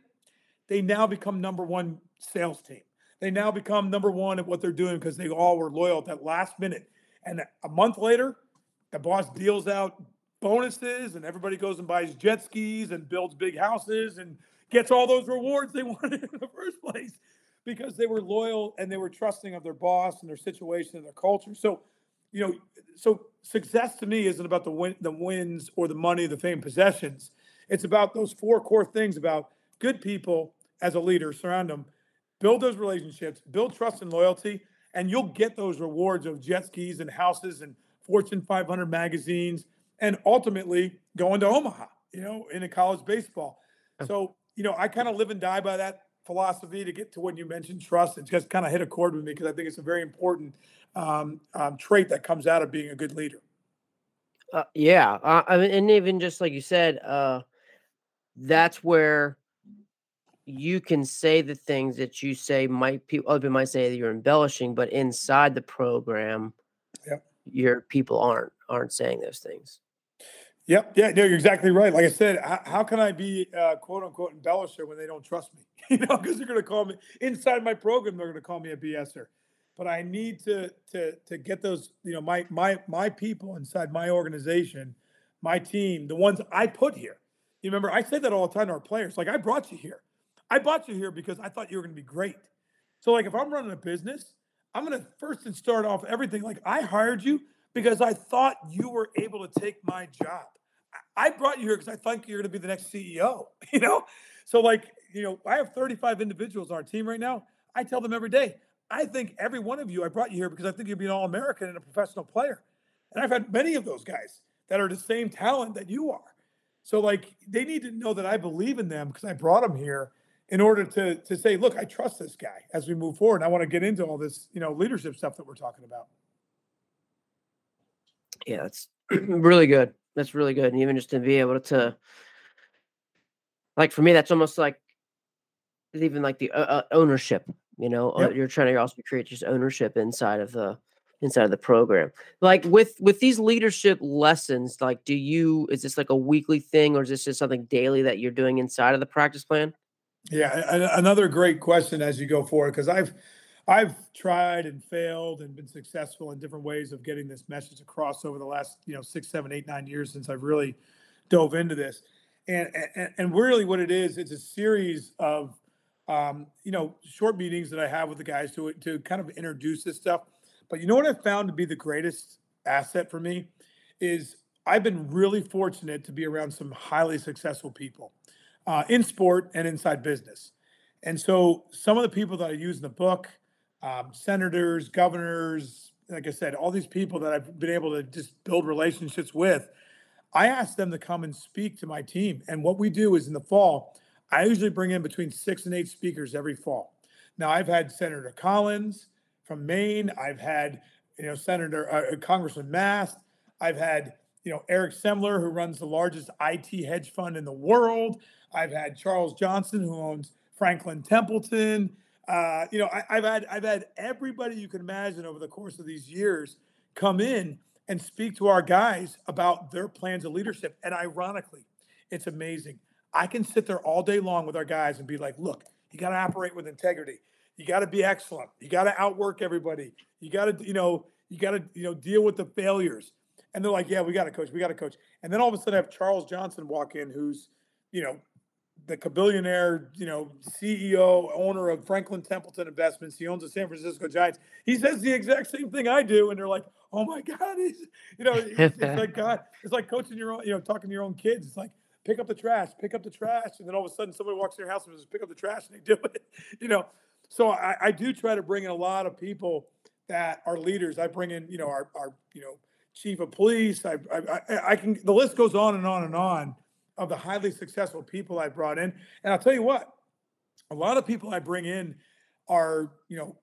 They now become number one sales team. They now become number one at what they're doing because they all were loyal at that last minute. And a month later, the boss deals out bonuses and everybody goes and buys jet skis and builds big houses and gets all those rewards they (laughs) wanted in the first place because they were loyal and they were trusting of their boss and their situation and their culture. So, you know, so success to me isn't about the win, the wins or the money, the fame, possessions. It's about those four core things about good people as a leader, surround them, build those relationships, build trust and loyalty, and you'll get those rewards of jet skis and houses and Fortune 500 magazines, and ultimately going to Omaha, you know, in a college baseball. So, you know, I kind of live and die by that philosophy to get to when you mentioned trust. It just kind of hit a chord with me because I think it's a very important um, um, trait that comes out of being a good leader. Uh, yeah, uh, I mean, and even just like you said, uh, that's where you can say the things that you say might people other people might say that you're embellishing, but inside the program, yep. your people aren't aren't saying those things. Yep. Yeah. No, you're exactly right. Like I said, how, how can I be uh, quote unquote embellisher when they don't trust me? (laughs) you know, because they're going to call me inside my program. They're going to call me a BSer. But I need to to to get those. You know, my my my people inside my organization, my team, the ones I put here. You remember, I say that all the time to our players. Like, I brought you here. I brought you here because I thought you were going to be great. So, like, if I'm running a business, I'm going to first and start off everything like I hired you because I thought you were able to take my job. I brought you here because I think you're going to be the next CEO, (laughs) you know? So, like, you know, I have 35 individuals on our team right now. I tell them every day, I think every one of you, I brought you here because I think you'd be an All American and a professional player. And I've had many of those guys that are the same talent that you are. So, like, they need to know that I believe in them because I brought them here in order to to say, look, I trust this guy as we move forward. And I want to get into all this, you know, leadership stuff that we're talking about. Yeah, that's (clears throat) really good. That's really good. And even just to be able to, like, for me, that's almost like even like the uh, uh ownership. You know, uh, yep. you're trying to also create just ownership inside of the inside of the program. Like with with these leadership lessons like do you is this like a weekly thing or is this just something daily that you're doing inside of the practice plan? Yeah, another great question as you go forward because I've I've tried and failed and been successful in different ways of getting this message across over the last you know six, seven, eight, nine years since I've really dove into this, and and, and really what it is, it's a series of um, you know short meetings that I have with the guys to to kind of introduce this stuff. But you know what I've found to be the greatest asset for me is I've been really fortunate to be around some highly successful people uh, in sport and inside business. And so some of the people that I use in the book, um, senators, governors, like I said, all these people that I've been able to just build relationships with, I ask them to come and speak to my team. And what we do is in the fall, I usually bring in between six and eight speakers every fall. Now, I've had Senator Collins from Maine. I've had, you know, Senator uh, Congressman Mast. I've had, you know, Eric Semler, who runs the largest IT hedge fund in the world. I've had Charles Johnson, who owns Franklin Templeton. Uh, you know, I, have had I've had everybody you can imagine over the course of these years come in and speak to our guys about their plans of leadership. And ironically, it's amazing. I can sit there all day long with our guys and be like, look, you got to operate with integrity. You got to be excellent. You got to outwork everybody. You got to, you know, you got to, you know, deal with the failures. And they're like, yeah, we got to coach. We got to coach. And then all of a sudden, I have Charles Johnson walk in, who's, you know, the billionaire, you know, CEO, owner of Franklin Templeton Investments. He owns the San Francisco Giants. He says the exact same thing I do, and they're like, "Oh my God!" He's, you know, it's, it's (laughs) like God. It's like coaching your own, you know, talking to your own kids. It's like pick up the trash, pick up the trash, and then all of a sudden somebody walks in your house and says, "Pick up the trash," and they do it. (laughs) You know, so I, I do try to bring in a lot of people that are leaders. I bring in, you know, our, our you know, chief of police. I, I, I can. The list goes on and on and on of the highly successful people I brought in. And I'll tell you what, a lot of people I bring in are, you know,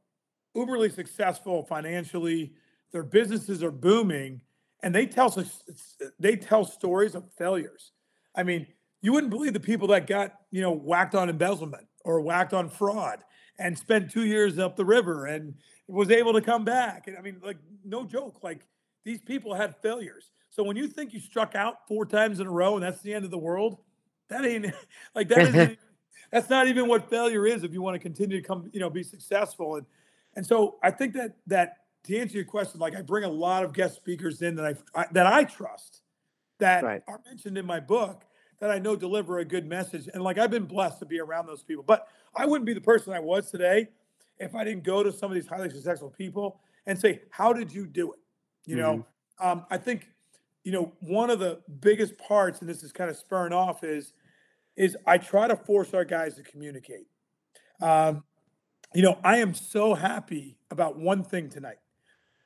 uberly successful financially. Their businesses are booming, and they tell they tell stories of failures. I mean, you wouldn't believe the people that got, you know, whacked on embezzlement or whacked on fraud and spent two years up the river and was able to come back. And I mean, like, no joke, like these people had failures. So when you think you struck out four times in a row and that's the end of the world, that ain't (laughs) like that isn't (laughs) that's not even what failure is if you want to continue to come, you know, be successful. And and so I think that that to answer your question, like I bring a lot of guest speakers in that I, I that I trust that right. are mentioned in my book that I know deliver a good message. And like I've been blessed to be around those people. But I wouldn't be the person I was today if I didn't go to some of these highly successful people and say, How did you do it? You mm-hmm. know, um, I think you know, one of the biggest parts, and this is kind of spurring off, is is I try to force our guys to communicate. Um, you know, I am so happy about one thing tonight.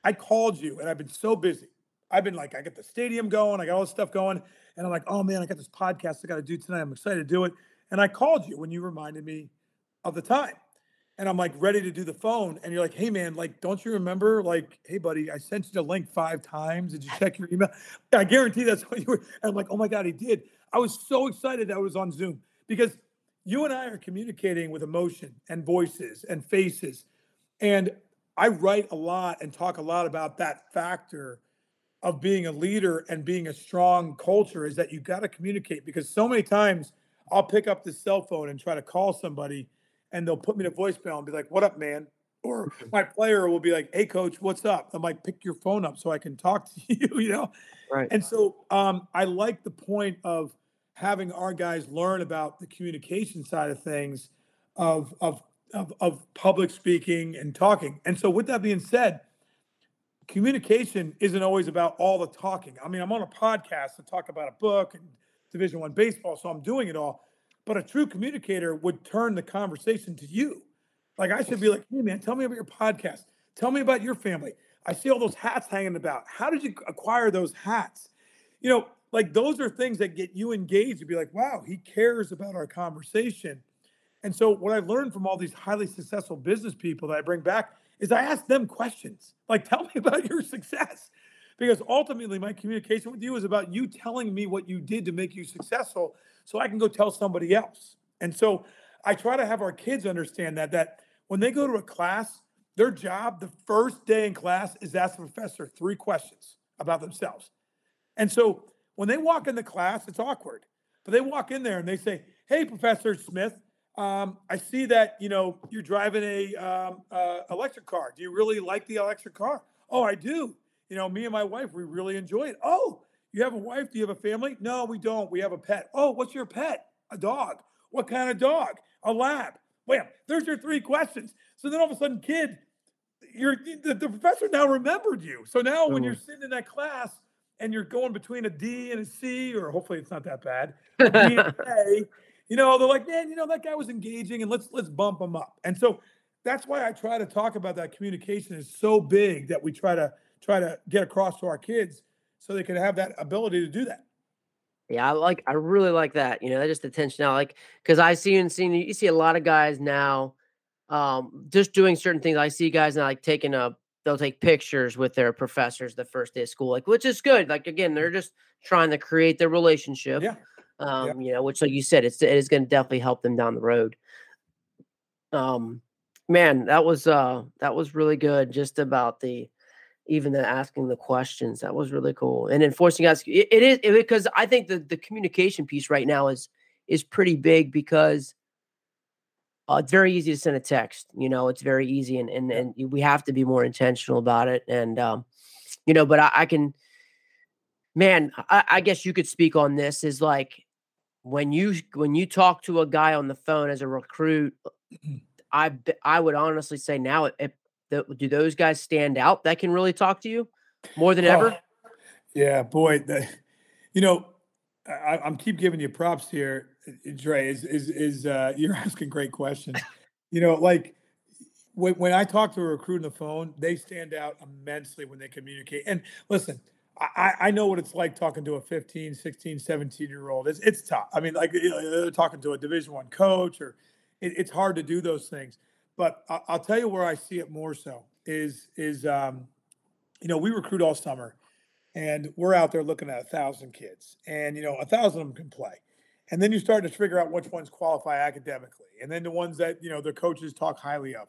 I called you, and I've been so busy. I've been like, I got the stadium going, I got all this stuff going, and I'm like, oh man, I got this podcast I got to do tonight. I'm excited to do it. And I called you when you reminded me of the time and I'm like ready to do the phone, and you're like, "Hey man, like, don't you remember? Like, hey buddy, I sent you the link five times. Did you check your email? (laughs) I guarantee that's what you were." And I'm like, "Oh my god, he did." I was so excited that I was on Zoom because you and I are communicating with emotion and voices and faces, and I write a lot and talk a lot about that factor of being a leader and being a strong culture is that you got to communicate because so many times I'll pick up the cell phone and try to call somebody and they'll put me to voicemail and be like, "What up, man?" Or (laughs) my player will be like, "Hey, coach, what's up?" I'm like, "Pick your phone up so I can talk to (laughs) you," you know. Right. And so um, I like the point of having our guys learn about the communication side of things, of of of, of public speaking and talking. And so, with that being said, communication isn't always about all the talking. I mean, I'm on a podcast to talk about a book and Division One baseball, so I'm doing it all. But a true communicator would turn the conversation to you. Like I should be like, hey man, tell me about your podcast. Tell me about your family. I see all those hats hanging about. How did you acquire those hats? You know, like those are things that get you engaged You'd be like, wow, he cares about our conversation. And so what I learned from all these highly successful business people that I bring back is I ask them questions. Like, tell me about your success. Because ultimately, my communication with you is about you telling me what you did to make you successful so I can go tell somebody else. And so I try to have our kids understand that that when they go to a class, their job the first day in class is ask the professor three questions about themselves. And so when they walk in the class, it's awkward. But they walk in there and they say, "Hey, Professor Smith, um, I see that you know you're driving a um, uh, electric car. Do you really like the electric car? Oh, I do. You know, me and my wife, we really enjoy it. Oh, you have a wife? Do you have a family? No, we don't. We have a pet. Oh, what's your pet? A dog. What kind of dog? A lab. Wham. There's your three questions. So then all of a sudden, kid, you're the, the professor now remembered you. So now when you're sitting in that class and you're going between a D and a C, or hopefully it's not that bad, (laughs) a, you know, they're like, man, you know, that guy was engaging and let's let's bump him up. And so that's why I try to talk about that communication is so big that we try to try to get across to our kids so they can have that ability to do that. Yeah, I like I really like that. You know, that just attention now, like because I see and seen you see a lot of guys now um just doing certain things. I see guys now like taking a they'll take pictures with their professors the first day of school, like which is good. Like again, they're just trying to create their relationship. Yeah. Um, yeah. you know, which like you said, it's it is gonna definitely help them down the road. Um man, that was uh that was really good just about the even the asking the questions. That was really cool. And enforcing us it, it is it, because I think the the communication piece right now is is pretty big because uh, it's very easy to send a text. You know, it's very easy, and and and we have to be more intentional about it. And um, you know, but I, I can, man, I, I guess you could speak on this. Is like when you when you talk to a guy on the phone as a recruit, (clears throat) I I would honestly say now it, it the, do those guys stand out that can really talk to you more than ever? Oh, yeah, boy, the, you know, I, am keep giving you props here, Dre. Is is is uh, (laughs) you're asking great questions. you know, like when, when I talk to a recruit on the phone, they stand out immensely when they communicate. And listen, I, I know what it's like talking to a 15, 16, 17 year old. It's, it's tough. I mean, like you know, they're talking to a division one coach or it, it's hard to do those things. But I, I'll tell you where I see it more so is, is, um, you know, we recruit all summer and we're out there looking at a thousand kids and, you know, a thousand of them can play. And then you start to figure out which ones qualify academically and then the ones that, you know, their coaches talk highly of.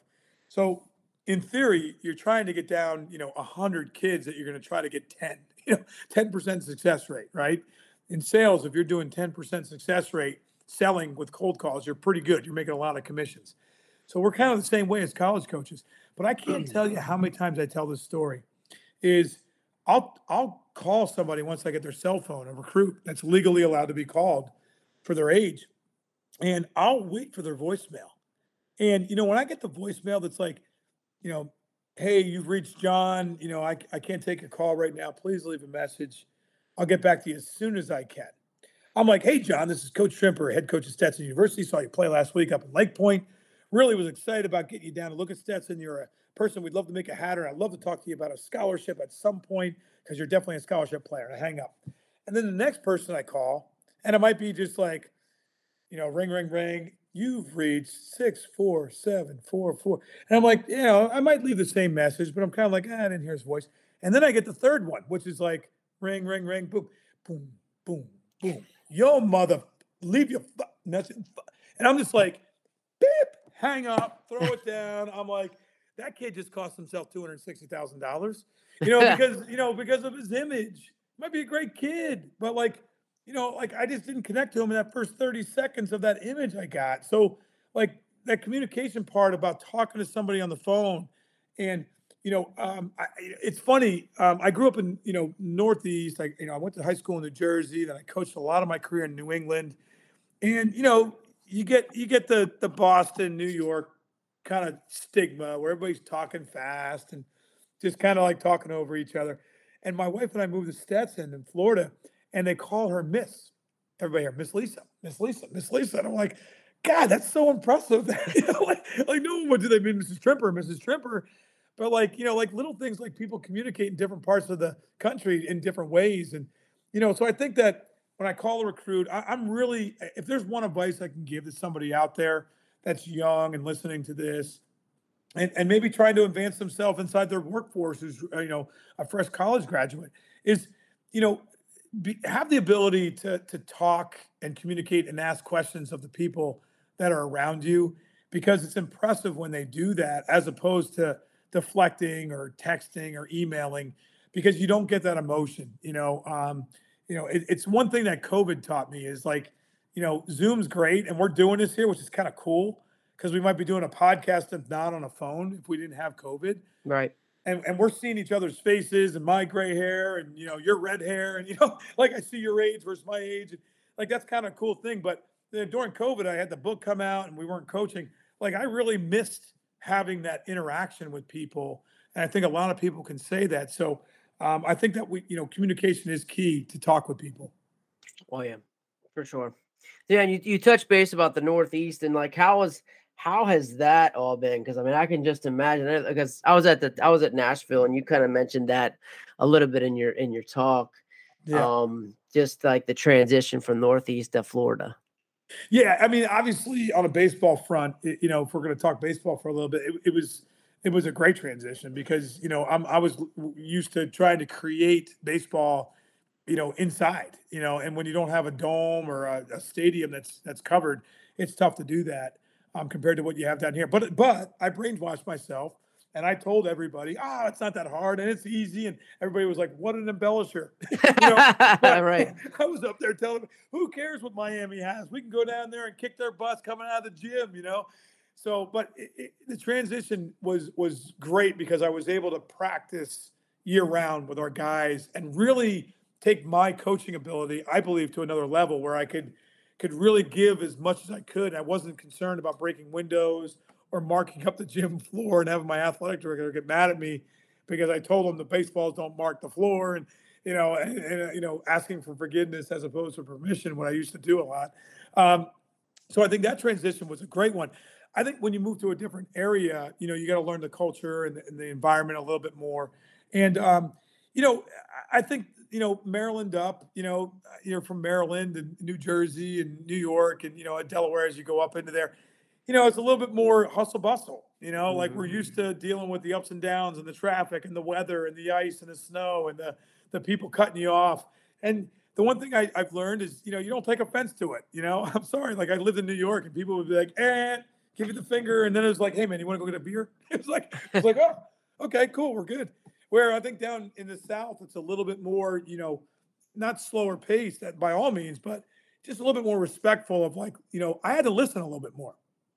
So in theory, you're trying to get down, you know, 100 kids that you're going to try to get 10, (laughs) you know, 10% success rate, right? In sales, if you're doing 10% success rate selling with cold calls, you're pretty good. You're making a lot of commissions. So we're kind of the same way as college coaches. But I can't tell you how many times I tell this story is I'll I'll call somebody once I get their cell phone, a recruit that's legally allowed to be called for their age, and I'll wait for their voicemail. And you know, when I get the voicemail that's like, you know, hey, you've reached John. You know, I, I can't take a call right now. Please leave a message. I'll get back to you as soon as I can. I'm like, hey, John, this is Coach Trimper, head coach of Stetson University. Saw you play last week up in Lake Point. Really was excited about getting you down to look at Stetson. You're a person we'd love to make a hatter. I'd love to talk to you about a scholarship at some point because you're definitely a scholarship player. And I hang up. And then the next person I call, and it might be just like, you know, ring, ring, ring you've reached six four seven four four. And I'm like, you know, I might leave the same message, but I'm kind of like, ah, I didn't hear his voice. And then I get the third one, which is like ring, ring, ring, boom, boom, boom, boom. Yo, mother, leave your message. And I'm just like, beep, hang up, throw it down. I'm like, that kid just cost himself two hundred sixty thousand dollars. You know, (laughs) because you know, because of his image. Might be a great kid, but like you know, like I just didn't connect to him in that first 30 seconds of that image I got. So, like that communication part about talking to somebody on the phone, and you know, um, I, it's funny. Um, I grew up in you know Northeast. I you know I went to high school in New Jersey. Then I coached a lot of my career in New England, and you know, you get you get the the Boston, New York kind of stigma where everybody's talking fast and just kind of like talking over each other. And my wife and I moved to Stetson in Florida and they call her Miss. Everybody here, Miss Lisa, Miss Lisa, Miss Lisa. And I'm like, God, that's so impressive. (laughs) you know, like, like no one do they mean Mrs. Trimper, Mrs. Trimper. But like, you know, like little things like people communicate in different parts of the country in different ways. And, you know, so I think that when I call a recruit, I, I'm really, if there's one advice I can give to somebody out there that's young and listening to this, and, and maybe trying to advance themselves inside their workforce who's you know a fresh college graduate is you know be, have the ability to to talk and communicate and ask questions of the people that are around you because it's impressive when they do that as opposed to deflecting or texting or emailing because you don't get that emotion you know um, you know it, it's one thing that covid taught me is like you know zoom's great and we're doing this here which is kind of cool because we might be doing a podcast and not on a phone if we didn't have covid. Right and, and we're seeing each other's faces and my gray hair and you know your red hair and (laughs) you know like I see your age versus my age and like that's kind of a cool thing. But during COVID, I had the book come out and we weren't coaching. Like I really missed having that interaction with people, and I think a lot of people can say that. So um, I think that we you know communication is key to talk with people. Oh yeah, for sure. Yeah, and you you touched base about the Northeast and like how was how has that all been? Because I mean, I can just imagine because I was at the I was at Nashville, and you kind of mentioned that a little bit in your in your talk. Yeah. Um, just like the transition from Northeast to Florida. Yeah, I mean, obviously on a baseball front, it, you know, if we're going to talk baseball for a little bit, it, it, was it was a great transition because you know I'm I was used to trying to create baseball, you know, inside, you know, and when you don't have a dome or a, a stadium that's that's covered, it's tough to do that um, compared to what you have down here. But but I brainwashed myself and I told everybody, oh, it's not that hard and it's easy. And everybody was like, what an embellisher. (laughs) (laughs) right. (laughs) I was up there telling them, who cares what Miami has? We can go down there and kick their butts coming out of the gym, you know? So, but it, it, the transition was was great because I was able to practice year round with our guys and really take my coaching ability, I believe, to another level where I could could really give as much as I could. I wasn't concerned about breaking windows or marking up the gym (laughs) floor and having my athletic director get mad at me because I told him the baseballs don't mark the floor and you know and, and you know asking for forgiveness as opposed to permission what I used to do a lot. Um, so I think that transition was a great one. I think when you move to a different area, you know, you got to learn the culture and the, and the, environment a little bit more. And um, you know, I think you know Maryland up. You know, you're from Maryland and New Jersey and New York and you know Delaware as you go up into there. You know, it's a little bit more hustle bustle. You know, mm-hmm. like we're used mm-hmm. to dealing with the ups and downs and the traffic and the weather and the ice and the snow and the the people cutting you off. And the one thing I, have learned is, you know, you don't take offense to it. You know, (laughs) I'm sorry. Like I lived in New York and people would be like, eh, give you the finger. And then it was like, hey man, you want to go get a beer? (laughs) It's like, it's like, oh, okay, cool, we're good. Where I think down in the South, it's a little bit more, you know, not slower pace that by all means, but just a little bit more respectful of like, you know, I had to listen a little bit more.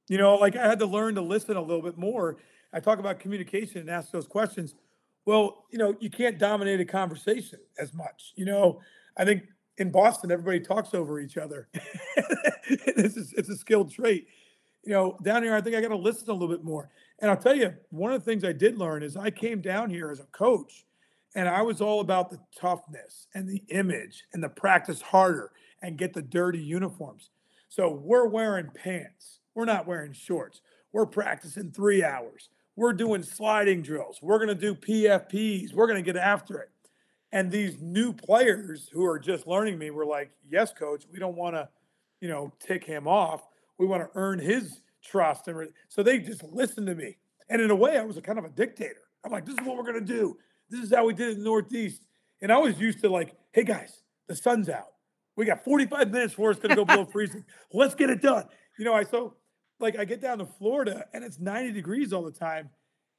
You know, like I had to learn to listen a little bit more. I talk about communication and ask those questions. Well, you know, you can't dominate a conversation as much. You know, I think in Boston, everybody talks over each other. (laughs) it's, a, it's a skilled trait. You know, down here, I think I got to listen a little bit more. And I'll tell you, one of the things I did learn is I came down here as a coach and I was all about the toughness and the image and the practice harder and get the dirty uniforms. So we're wearing pants. We're not wearing shorts. We're practicing three hours. We're doing sliding drills. We're going to do PFPs. We're going to get after it. And these new players who are just learning me were like, yes, coach, we don't want to, you know, tick him off. We want to earn his trust. And so they just listened to me. And in a way, I was a kind of a dictator. I'm like, this is what we're going to do. This is how we did it in the Northeast. And I was used to like, hey guys, the sun's out. We got 45 minutes before it's going to go below (laughs) freezing. Let's get it done. You know, I so like I get down to Florida and it's 90 degrees all the time.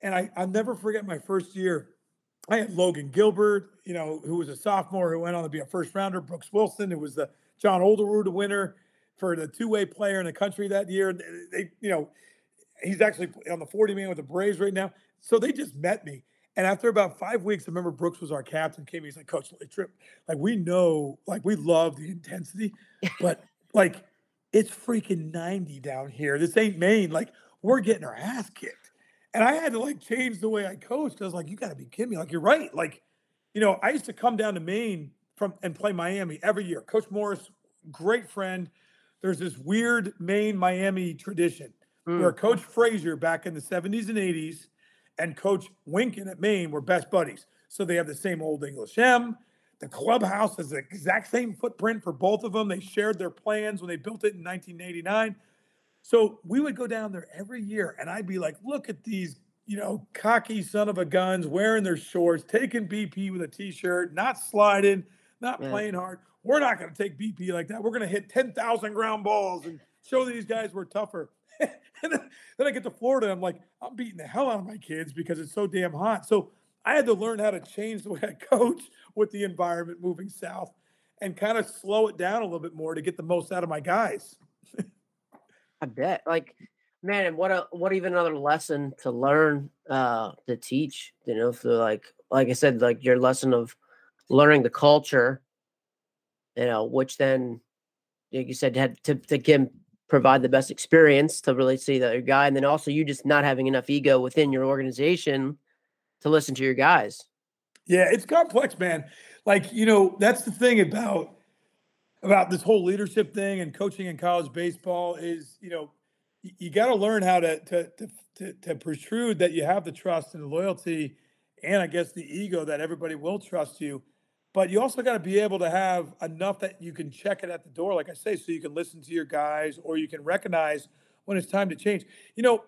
And I, I'll never forget my first year I had Logan Gilbert, you know, who was a sophomore who went on to be a first rounder. Brooks Wilson, who was the John Olerud winner for the two way player in the country that year. They, you know, he's actually on the 40 man with the Braves right now. So they just met me. And after about five weeks, I remember Brooks was our captain. Came, he's like, Coach Trip, like we know, like we love the intensity, (laughs) but like it's freaking 90 down here. This ain't Maine. Like we're getting our ass kicked. And I had to like change the way I coached. I was like, you got to be kidding me. Like, you're right. Like, you know, I used to come down to Maine from and play Miami every year. Coach Morris, great friend. There's this weird Maine Miami tradition mm. where Coach Fraser back in the 70s and 80s and Coach Winkin at Maine were best buddies. So they have the same old English M. The clubhouse has the exact same footprint for both of them. They shared their plans when they built it in 1989. So we would go down there every year, and I'd be like, look at these, you know, cocky son of a guns wearing their shorts, taking BP with a t-shirt, not sliding, not yeah. playing hard. We're not going to take BP like that. We're going to hit 10,000 ground balls and show these guys we're tougher. (laughs) and then, then I get to Florida, I'm like, I'm beating the hell out of my kids because it's so damn hot. So I had to learn how to change the way I coach with the environment moving south and kind of slow it down a little bit more to get the most out of my guys. (laughs) I bet. Like, man, and what a what even another lesson to learn, uh, to teach. You know, for like like I said, like your lesson of learning the culture. You know, which then, like you said, had to to give provide the best experience to really see your guy, and then also you just not having enough ego within your organization to listen to your guys. Yeah, it's complex, man. Like you know, that's the thing about about this whole leadership thing and coaching in college baseball is, you know, you, you got to learn how to, to, to to to protrude that you have the trust and the loyalty, and I guess the ego that everybody will trust you. But you also got to be able to have enough that you can check it at the door, like I say, so you can listen to your guys or you can recognize when it's time to change. You know,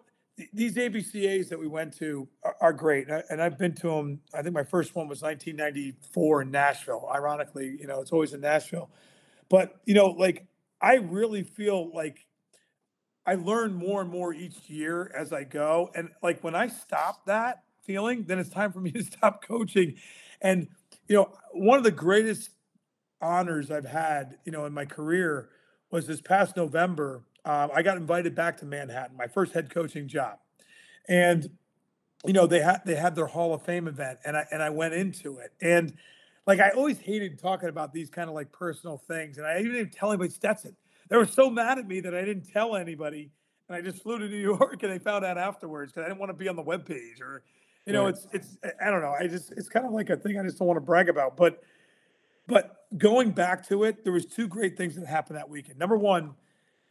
these ABCAs that we went to are, are great, and I've been to them. I think my first one was 1994 in Nashville. Ironically, you know, it's always in Nashville. But you know, like I really feel like I learn more and more each year as I go. And like when I stop that feeling, then it's time for me to (laughs) stop coaching. And you know, one of the greatest honors I've had, you know, in my career was this past November. Um, I got invited back to Manhattan, my first head coaching job, and you know they had they had their Hall of Fame event, and I and I went into it, and like I always hated talking about these kind of like personal things, and I even didn't tell anybody Stetson. they were so mad at me that I didn't tell anybody, and I just flew to New (laughs) York, and they found out afterwards because I didn't want to be on the web page or, you know, it's it's I don't know. I just it's kind of like a thing I just don't want to brag about, but but going back to it, there was two great things that happened that weekend. Number one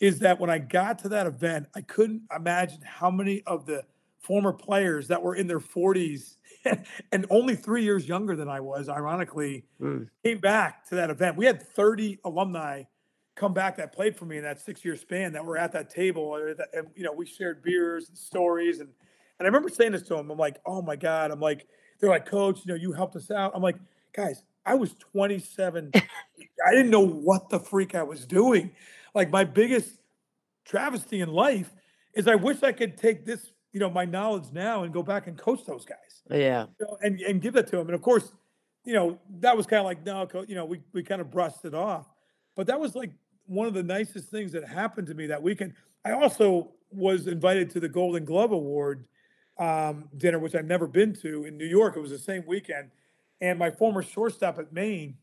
is that when I got to that event, I couldn't imagine how many of the former players that were in their 40s (laughs) and only three years younger than I was, ironically, mm. came back to that event. We had 30 alumni come back that played for me in that six year span that were at that table. And, you know, we shared beers and stories. And, and I remember saying this to him. I'm like, oh my God. I'm like, they're like, coach, you know, you helped us out. I'm like, guys, I was 27. (laughs) I didn't know what the freak I was doing. Like my biggest travesty in life is I wish I could take this, you know, my knowledge now and go back and coach those guys. Yeah. You know, and and give that to them. And of course, you know, that was kind of like no, you know, we we kind of brushed it off. But that was like one of the nicest things that happened to me that weekend. I also was invited to the Golden Glove Award um, dinner, which I've never been to in New York. It was the same weekend and my former shortstop at Maine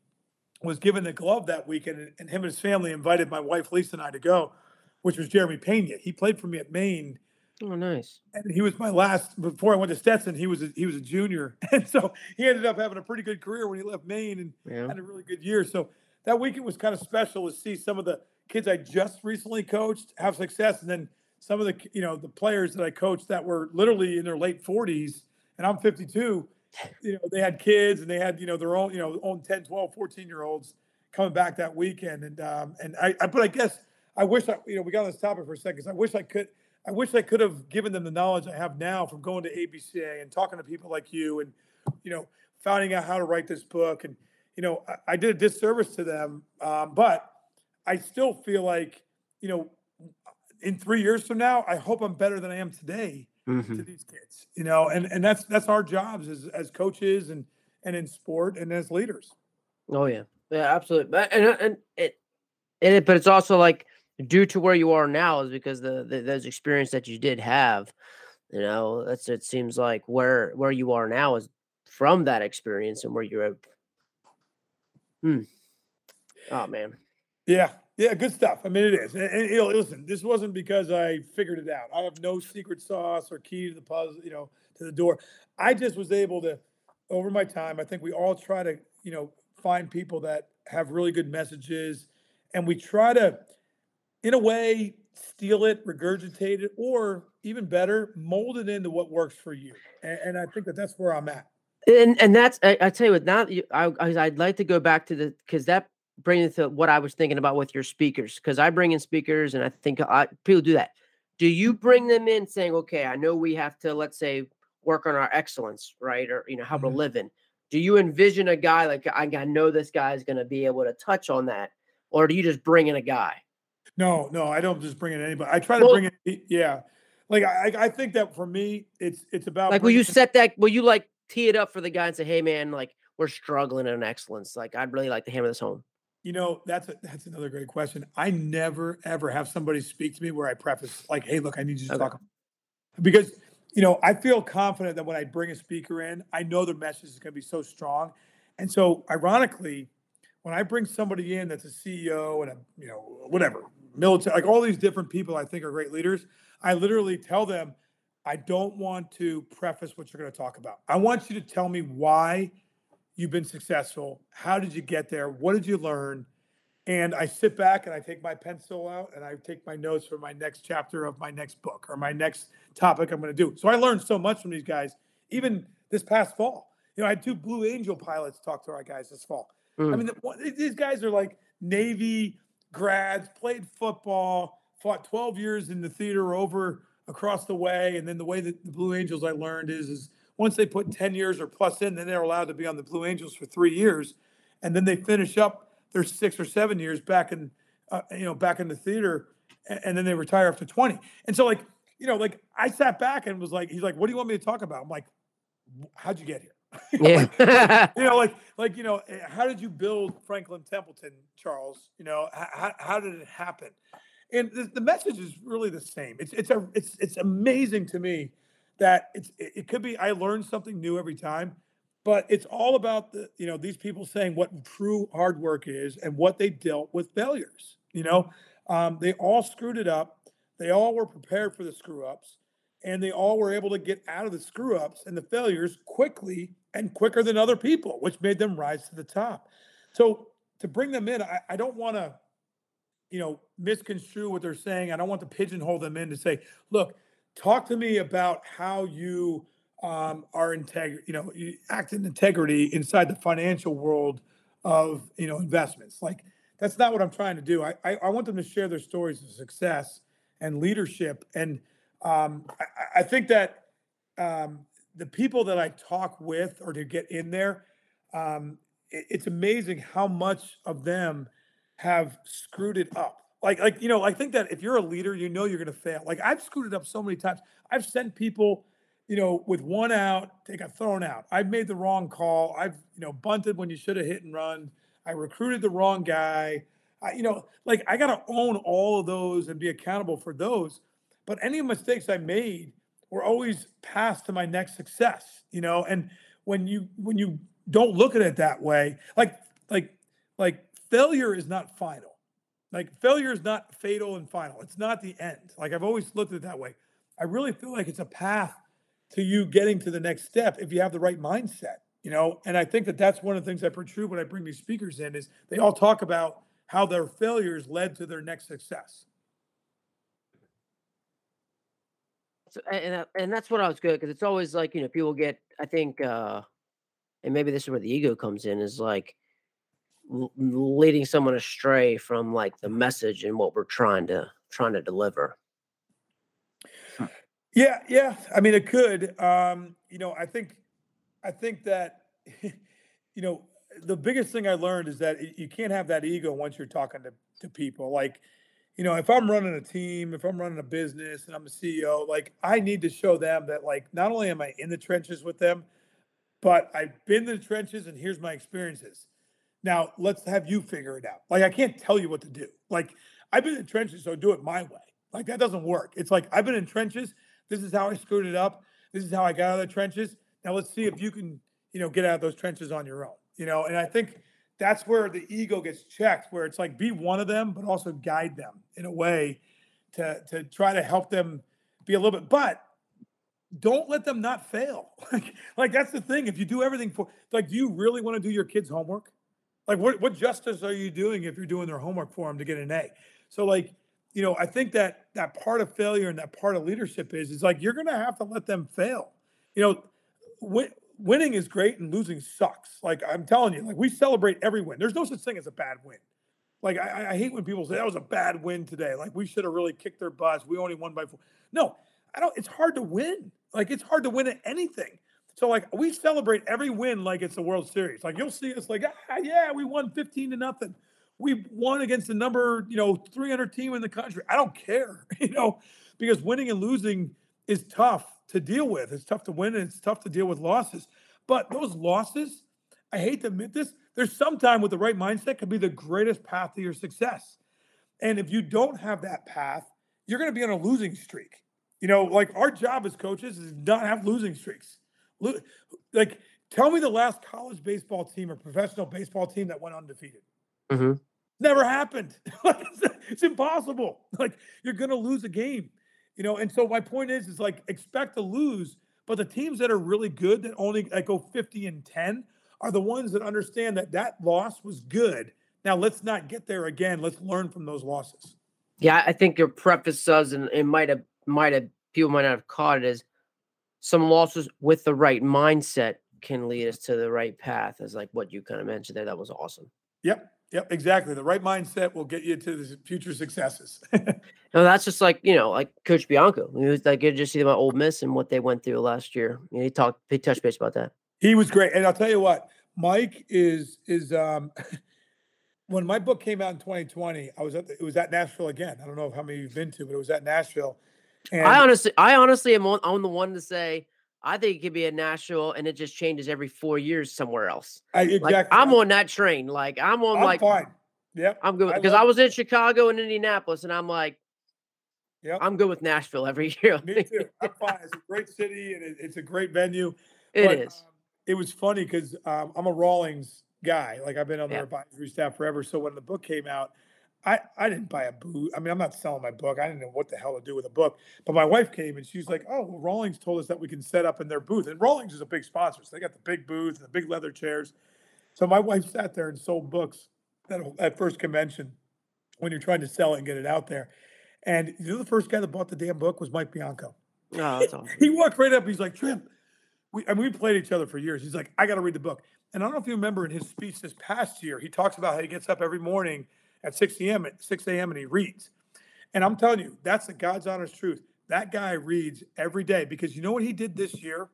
was given the glove that weekend, and him and his family invited my wife Lisa and I to go, which was Jeremy Pena. He played for me at Maine. Oh, nice. And he was my last before I went to Stetson. He was a, he was a junior, (laughs) and so he ended up having a pretty good career when he left Maine and yeah. had a really good year. So that weekend was kind of special to see some of the kids I just recently coached have success, and then some of the you know the players that I coached that were literally in their late 40s, and I'm 52 you know, they had kids and they had, you know, their own, you know, own 10, 12, 14 year olds coming back that weekend. And, um, and I, I, but I guess I wish I, you know, we got on this topic for a second. I wish I could, I wish I could have given them the knowledge I have now from going to ABCA and talking to people like you and, you know, finding out how to write this book. And, you know, I, I did a disservice to them. Um, but I still feel like, you know, in three years from now, I hope I'm better than I am today mm-hmm. to these kids, you know, and, and that's, that's our jobs as, as coaches and, and in sport and as leaders. Oh yeah. Yeah, absolutely. But, and, and it, and it, but it's also like due to where you are now is because the, the those experience that you did have, you know, that's, it seems like where, where you are now is from that experience and where you're at. Hmm. Oh man. Yeah, yeah, good stuff. I mean, it is. And, and you know, listen, this wasn't because I figured it out. I have no secret sauce or key to the puzzle, you know, to the door. I just was able to, over my time, I think we all try to, you know, find people that have really good messages, and we try to, in a way, steal it, regurgitate it, or even better, mold it into what works for you. And, and I think that that's where I'm at. And and that's I, I tell you what now I I'd like to go back to the because that bringing to what I was thinking about with your speakers because I bring in speakers and I think I, people do that. Do you bring them in saying, okay, I know we have to, let's say, work on our excellence, right? Or, you know, how mm-hmm. live in. Do you envision a guy like, I, I know this guy is going to be able to touch on that? Or do you just bring in a guy? No, no, I don't just bring in anybody. I try to well, bring in, yeah. Like, I, I think that for me, it's, it's about like, will you set that, will you like tee it up for the guy and say, hey, man, like, we're struggling in excellence. Like, I'd really like to hammer this home. You know, that's a, that's another great question. I never ever have somebody speak to me where I preface like, "Hey, look, I need you to okay. talk," because you know I feel confident that when I bring a speaker in, I know their message is going to be so strong, and so ironically, when I bring somebody in that's a CEO and a you know whatever military, like all these different people I think are great leaders, I literally tell them, I don't want to preface what you're going to talk about. I want you to tell me why you've been successful. How did you get there? What did you learn? And I sit back and I take my pencil out and I take my notes for my next chapter of my next book or my next topic I'm going to do. So I learned so much from these guys, even this past fall. You know, I had two Blue Angel pilots talk to our guys this fall. Mm. I mean, the, these guys are like Navy grads, played football, fought 12 years in the theater over across the way. And then the way that the Blue Angels I learned is, is once they put 10 years or plus in, then they're allowed to be on the Blue Angels for three years. And then they finish up their six or seven years back in, uh, you know, back in the theater. And, and then they retire after 20. And so, like, you know, like I sat back and was like, he's like, what do you want me to talk about? I'm like, how'd you get here? (laughs) you know, yeah. like, (laughs) you know, like, like, you know, eh, how did you build Franklin Templeton, Charles? You know, how, how did it happen? And the, the message is really the same. It's, it's a, it's, it's amazing to me that it's it could be I learn something new every time, but it's all about the you know these people saying what true hard work is and what they dealt with failures. You know, Um, they all screwed it up. They all were prepared for the screw ups, and they all were able to get out of the screw ups and the failures quickly and quicker than other people, which made them rise to the top. So to bring them in, I, I don't want to, you know, misconstrue what they're saying. I don't want to pigeonhole them in to say, look, talk to me about how you um, are integrity, you know, you act in integrity inside the financial world of, you know, investments. Like that's not what I'm trying to do. I, I, I want them to share their stories of success and leadership. And um, I, I, think that um, the people that I talk with or to get in there, um, it, it's amazing how much of them have screwed it up. Like, like you know, I think that if you're a leader, you know you're going to fail. Like I've screwed it up so many times. I've sent people, you know, with one out, they got thrown out. I've made the wrong call. I've you know bunted when you should have hit and run. I recruited the wrong guy. I, you know, like I got to own all of those and be accountable for those. But any mistakes I made were always passed to my next success, you know. And when you when you don't look at it that way, like like like failure is not final. Like failure is not fatal and final. It's not the end. Like I've always looked at it that way. I really feel like it's a path to you getting to the next step if you have the right mindset you know and i think that that's one of the things i protrude when i bring these speakers in is they all talk about how their failures led to their next success so, and, and that's what i was good because it's always like you know people get i think uh and maybe this is where the ego comes in is like leading someone astray from like the message and what we're trying to trying to deliver yeah yeah i mean it could um you know i think I think that, (laughs) you know, the biggest thing I learned is that you can't have that ego once you're talking to, to people. Like, you know, if I'm running a team, if I'm running a business and I'm a CEO, like I need to show them that, like, not only am I in the trenches with them, but I've been in the trenches and here's my experiences. Now let's have you figure it out. Like, I can't tell you what to do. Like, I've been in trenches, so do it my way. Like, that doesn't work. It's like I've been in trenches. This is how I screwed it up. This is how I got out of the trenches. Now let's see if you can, you know, get out of those trenches on your own. You know, and I think that's where the ego gets checked, where it's like be one of them, but also guide them in a way to to try to help them be a little bit. But don't let them not fail. (laughs) like, like that's the thing. If you do everything for like, do you really want to do your kids' homework? Like what what justice are you doing if you're doing their homework for them to get an A? So like, you know, I think that that part of failure and that part of leadership is is like you're gonna have to let them fail. You know, win, winning is great and losing sucks. Like I'm telling you, like we celebrate every win. There's no such thing as a bad win. Like I, I hate when people say that was a bad win today. Like we should have really kicked their butts. We only won by four. No, I don't. It's hard to win. Like it's hard to win at anything. So like we celebrate every win like it's the World Series. Like you'll see us like ah yeah we won 15 to nothing. We won against the number you know 300 team in the country. I don't care (laughs) you know because winning and losing is tough to deal with. It's tough to win and it's tough to deal with losses. But those losses, I hate to admit this, there's sometime with the right mindset could be the greatest path to your success. And if you don't have that path, you're going to be on a losing streak. You know, like our job as coaches is not have losing streaks. Like, tell me the last college baseball team or professional baseball team that went undefeated. Mm-hmm. Never happened. (laughs) it's impossible. Like, you're going to lose a game. You know, and so my point is, is like expect to lose, but the teams that are really good that only like go 50 and 10 are the ones that understand that that loss was good. Now let's not get there again. Let's learn from those losses. Yeah, I think your preface does, and it might have might have people might not have caught it as some losses with the right mindset can lead us to the right path, as like what you kind of mentioned there. That was awesome. Yep. Yep, exactly. The right mindset will get you to the future successes. (laughs) no, that's just like you know, like Coach Bianco. He was like, you just see about Ole Miss and what they went through last year. You know, he talked, he touched base about that. He was great, and I'll tell you what, Mike is is um. (laughs) when my book came out in 2020, I was at the, it was at Nashville again. I don't know how many you've been to, but it was at Nashville. And I honestly, I honestly am on, I'm the one to say I think it could be a Nashville, and it just changes every four years somewhere else. I, exactly. Like, I'm on that train. Like I'm on. I'm like fine. Yep. I'm good because I, I, was in Chicago and Indianapolis, and I'm like, yep. I'm good with Nashville every (laughs) year. Me too. I'm fine. It's a great city and it, it's a great venue. It but, is. Um, it was funny because um, I'm a Rawlings guy. Like I've been on their advisory staff forever. So when the book came out, I, I didn't buy a boot. I mean, I'm not selling my book. I didn't know what the hell to do with a book. But my wife came and she's like, "Oh, well, Rawlings told us that we can set up in their booth." And Rawlings is a big sponsor, so they got the big booth and the big leather chairs. So my wife sat there and sold books at, at first convention when you're trying to sell it and get it out there. And you know, the first guy that bought the damn book was Mike Bianco. Oh, that's (laughs) awesome. he walked right up. He's like, Trim, we, I mean, we played each other for years. He's like, I got to read the book. And I don't know if you remember in his speech this past year, he talks about how he gets up every morning at 6 a.m. at 6 a.m. and he reads. And I'm telling you, that's the God's honest truth. That guy reads every day because you know what he did this year?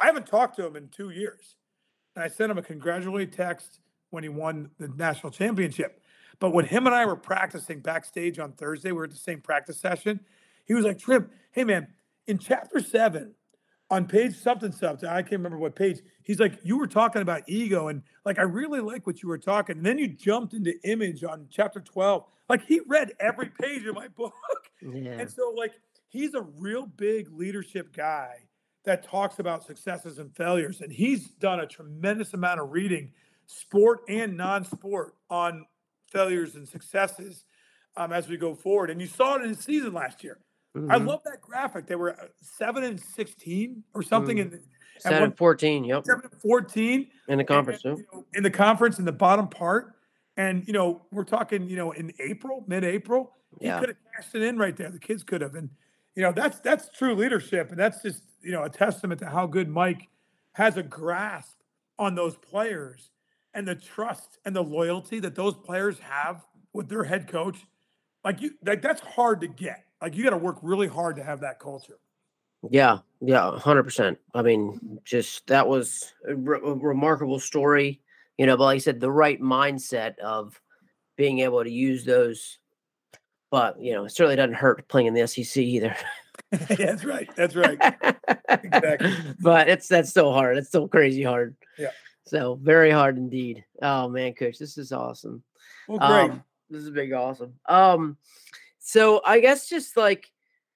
I haven't talked to him in two years. And I sent him a congratulatory text when he won the national championship. But when him and I were practicing backstage on Thursday, we were at the same practice session. He was like, Trim, hey man, in chapter seven, on page something something, I can't remember what page. He's like, you were talking about ego, and like I really like what you were talking. And then you jumped into image on chapter 12. Like he read every page of my (laughs) book. Yeah. And so, like, he's a real big leadership guy that talks about successes and failures. And he's done a tremendous amount of reading, sport and non-sport, on failures and successes um, as we go forward. And you saw it in his season last year. Mhm. I love that graphic. They were uh, seven and sixteen or something, Mm. in at Seven one- 14, yep. seven and fourteen In the conference, and, too. you know, in the conference in the bottom part. And you know, we're talking, you know, in April, mid-April, he Yeah. could have cashed it in right there. The kids could have, and you know, that's that's true leadership, and that's just you know a testament to how good Mike has a grasp on those players and the trust and the loyalty that those players have with their head coach. Like you, like that's hard to get. Like you got to work really hard to have that culture. Yeah, yeah, hundred percent. I mean, just that was a, re- a remarkable story, you know. But like I said, the right mindset of being able to use those, but you know, it certainly doesn't hurt playing in the SEC either. (laughs) that's right. That's right. Exactly. (laughs) But it's that's still hard. It's still crazy hard. Yeah. So very hard indeed. Oh man, coach, this is awesome. Well, great. Um, this is big awesome. Um, so I guess just like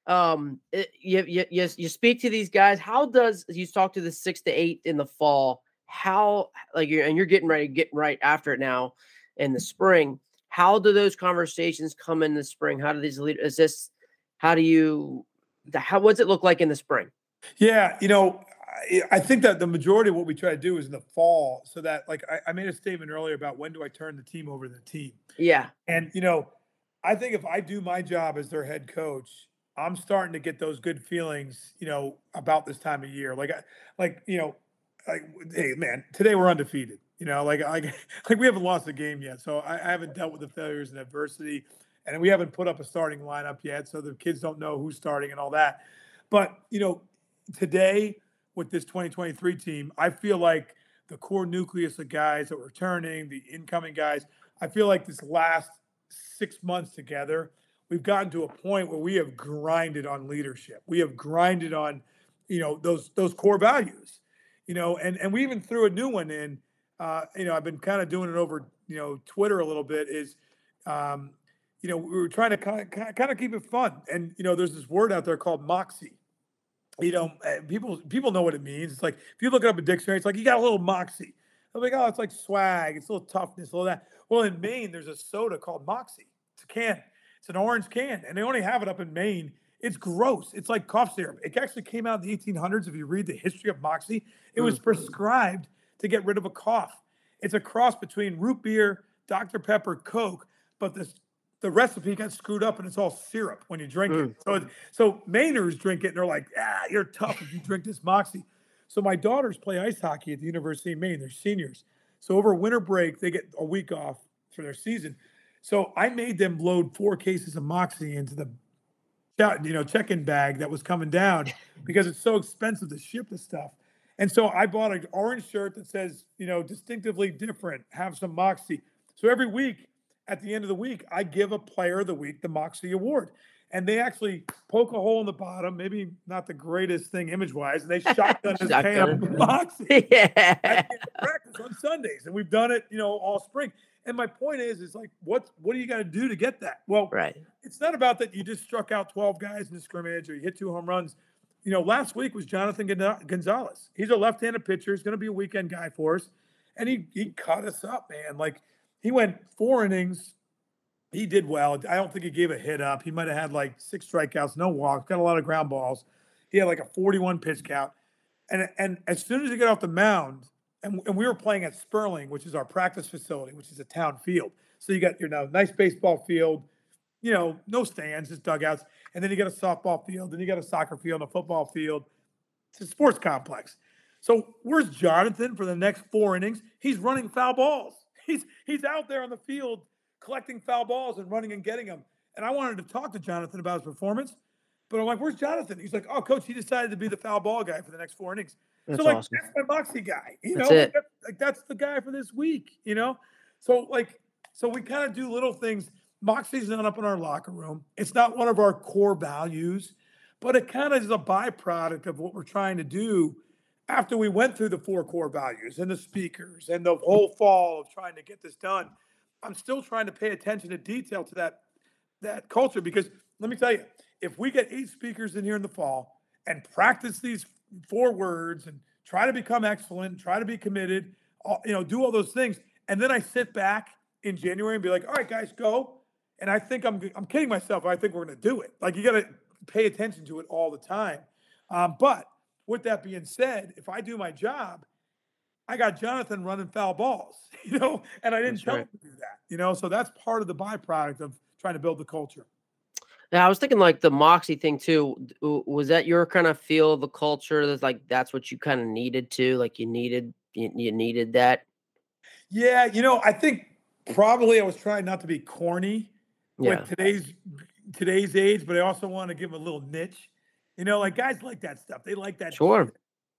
um, it, you, you you you speak to these guys. How does you talk to the six to eight in the fall? How like you're and you're getting ready, getting right after it now in the spring. How do those conversations come in the spring? How do these lead? Is this how do you? The, how what's it look like in the spring? Yeah, you know, I, I think that the majority of what we try to do is in the fall, so that like I, I made a statement earlier about when do I turn the team over to the team, Yeah, and you know, I think if I do my job as their head coach, I'm starting to get those good feelings, you know, about this time of year. Like, like you know, like hey man, today we're undefeated. You know, like like (laughs) like we haven't lost a game yet, so I, I haven't dealt with the failures and adversity, and we haven't put up a starting lineup yet, so the kids don't know who's starting and all that. But you know, today with this 2023 team, I feel like the core nucleus of guys that were returning, the incoming guys, I feel like this last six months together, we've gotten to a point where we have grinded on leadership. We have grinded on, you know, those those core values, you know, and and we even threw a new one in. Uh, you know, I've been kind of doing it over, you know, Twitter a little bit. Is, um, you know, we were trying to kind of kind of keep it fun, and you know, there's this word out there called moxie you know, uh, people people know what it means. It's like if you look it up in dictionary, it's like you got a little moxie. I'm like, oh, it's like swag, it's a little toughness, a little that. Well, in Maine, there's a soda called Moxie. It's a can. It's an orange can, and they only have it up in Maine. It's gross. It's like cough syrup. It actually came out in the 1800s. If you read the history of Moxie, it was prescribed to get rid of a cough. It's a cross between root beer, Dr. Pepper, Coke, but this the recipe got screwed up and it's all syrup when you drink it. So, it- so Mainers drink it and they're like, ah, you're tough if you drink this Moxie. So my daughters play ice hockey at the University of Maine. They're seniors. So over winter break, they get a week off for their season. So I made them load four cases of Moxie into the you know check-in bag that was coming down (laughs) because it's so expensive to ship the stuff. And so I bought an orange shirt that says, you know, distinctively different, have some Moxie. So every week, at the end of the week, I give a player of the week the Moxie Award. And they actually poke a hole in the bottom, maybe not the greatest thing image wise, and they (laughs) shotgun his Shotgun pan it. up with Moxie yeah. at the end practice on Sundays. And we've done it, you know, all spring. And my point is, is like, what what do you got to do to get that? Well, Right. it's not about that you just struck out 12 guys in the scrimmage or you hit two home runs. You know, last week was Jonathan Gonzalez. He's a left-handed pitcher. He's going to be a weekend guy for us, and he he cut us up, man. Like he went four innings, he did well. I don't think he gave a hit up. He might have had like six strikeouts, no walks, got a lot of ground balls. He had like a 41 pitch count. And and as soon as he got off the mound, and, and we were playing at Sperling, which is our practice facility, which is a town field. So you got your now nice baseball field, you know, no stands, just dugouts. And then you got a softball field, then you got a soccer field, a football field. It's a sports complex. So where's Jonathan for the next four innings? He's running foul balls. (laughs) He's he's out there on the field collecting foul balls and running and getting them. And I wanted to talk to Jonathan about his performance, but I'm like, "Where's Jonathan?" He's like, "Oh, coach, he decided to be the foul ball guy for the next four innings." That's so like, awesome. that's my Moxie guy. You That's know, it. like, that's, like that's the guy for this week. You know, so like, so we kind of do little things. Moxie's not up in our locker room. It's not one of our core values, but it kind of is a byproduct of what we're trying to do after we went through the four core values and the speakers and the whole fall of trying to get this done. I'm still trying to pay attention to detail to that that culture because let me tell you, if we get eight speakers in here in the fall and practice these four words and try to become excellent, try to be committed, you know, do all those things, and then I sit back in January and be like, "All right, guys, go." And I think I'm I'm kidding myself. I think we're going to do it. Like you got to pay attention to it all the time. Um, but with that being said, if I do my job, I got Jonathan running foul balls, (laughs) you know, and I didn't That's tell right. him to do that, you know. So that's part of the byproduct of trying to build the culture. Yeah, I was thinking like the Moxie thing too. Was that your kind of feel of the culture? That's like that's what you kind of needed to, like you needed you, you needed that. Yeah, you know, I think probably I was trying not to be corny Yeah, with today's today's age, but I also want to give 'em a little niche. You know, like guys like that stuff. They like that sure.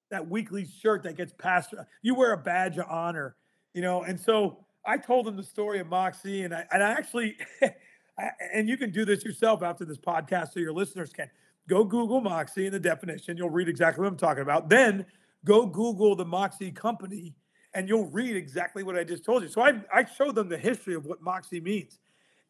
That weekly shirt that gets passed. You wear a badge of honor, you know. And so I told him the story of Moxie, and I and I actually, (laughs) and you can do this yourself after this podcast, so your listeners can go Google Moxie and the definition. You'll read exactly what I'm talking about. Then go Google the Moxie company, and you'll read exactly what I just told you. So I I showed them the history of what Moxie means,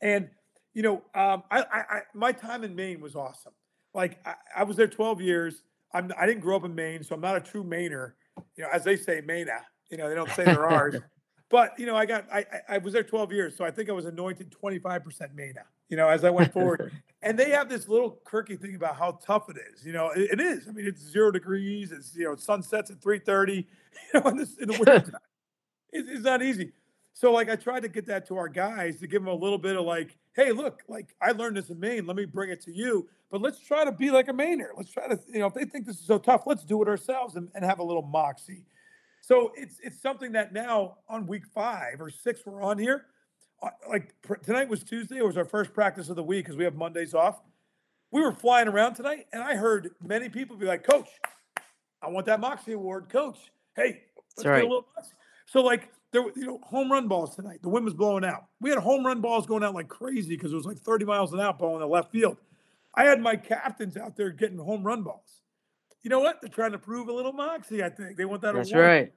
and you know, um, I, I, I my time in Maine was awesome. Like I, I was there 12 years. I'm I didn't grow up in Maine, so I'm not a true Mainer. You know, as they say, Maina. You know, they don't say they're ours. (laughs) But you know, I got I I I was there 12 years, so I think I was anointed 25% Maina. You know, as I went forward, (laughs) and they have this little quirky thing about how tough it is. You know, it, it is. I mean, it's zero degrees. It's you know, sunsets at 3:30. (laughs) You know, in, this, in the winter it's not easy. So like, I tried to get that to our guys to give them a little bit of like, hey, look, like I learned this in Maine. Let me bring it to you. But let's try to be like a Mainer. Let's try to, you know, if they think this is so tough, let's do it ourselves and, and have a little moxie. So it's it's something that now on week five or six we're on here. uh, Like pr- tonight was Tuesday. It was our first practice of the week because we have Mondays off. We were flying around tonight, and I heard many people be like, "Coach, I want that Moxie Award, Coach. Hey, let's That's get right. a little Moxie." So like there, were, you know, home run balls tonight. The wind was blowing out. We had home run balls going out like crazy because it was like 30 miles an hour ball in the left field. I had my captains out there getting home run balls. You know what? They're trying to prove a little moxie. I think they want that That's award. right.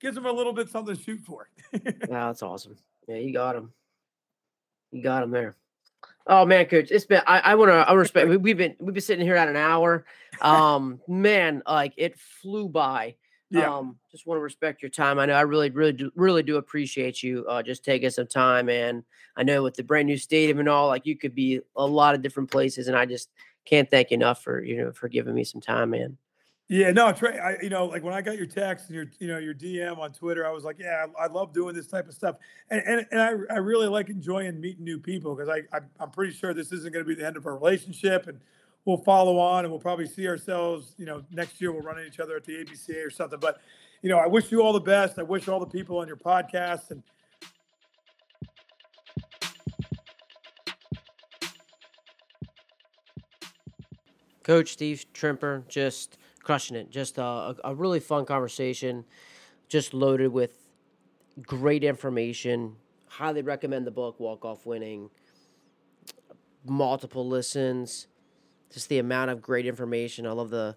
Gives them a little bit something to shoot for. (laughs) Wow, that's awesome. Yeah, you got him. You got him there. Oh man, coach, it's been. I, I want to. I respect. we- We've been. We've been sitting here at an hour. Um, man, like it flew by. Yeah. Um, just want to respect your time. I know I really, really, do, really do appreciate you uh, just taking some time. And I know with the brand new stadium and all, like you could be a lot of different places. And I just can't thank you enough for you know for giving me some time, man. Yeah, no, Trey. I, you know, like when I got your text and your, you know, your DM on Twitter, I was like, yeah, I, I love doing this type of stuff, and and, and I, I really like enjoying meeting new people because I, I I'm pretty sure this isn't going to be the end of our relationship, and we'll follow on, and we'll probably see ourselves, you know, next year we'll run into each other at the ABCA or something. But, you know, I wish you all the best. I wish all the people on your podcast and Coach Steve Trimper, just crushing it. Just a, a, a really fun conversation, just loaded with great information. Highly recommend the book, Walk Off Winning. Multiple listens, just the amount of great information. I love the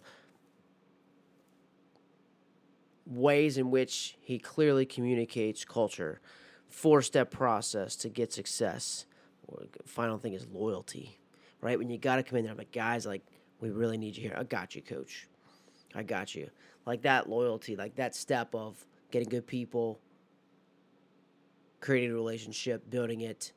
ways in which he clearly communicates culture, four step process to get success. Final thing is loyalty, right? When you got to come in there, I'm like, guys, like, we really need you here. I got you, coach. I got you. Like that loyalty, like that step of getting good people, creating a relationship, building it,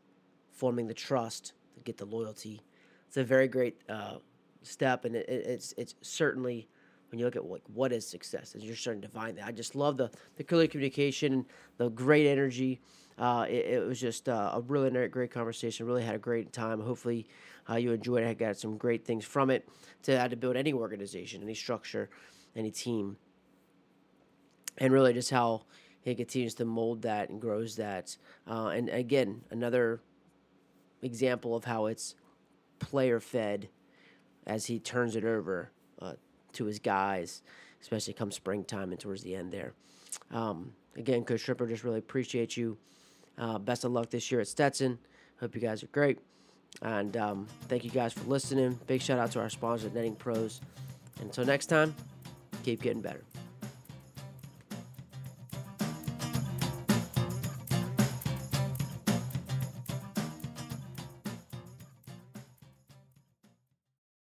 forming the trust to get the loyalty. It's a very great uh, step, and it, it's it's certainly when you look at like what is success, as you're starting to find that. I just love the the clear communication, the great energy. Uh, it, it, was just uh, a really great conversation. Really had a great time. Hopefully, uh, you enjoyed it. I got some great things from it to how to build any organization, any structure, any team, and really just how he continues to mold that and grows that. Uh, and again, another example of how it's player fed as he turns it over uh, to his guys, especially come springtime and towards the end there. Um, again, Coach Trimper, just really appreciate you. Uh, best of luck this year at Stetson. Hope you guys are great. And um, thank you guys for listening. Big shout out to our sponsor, Netting Pros. Until next time, keep getting better.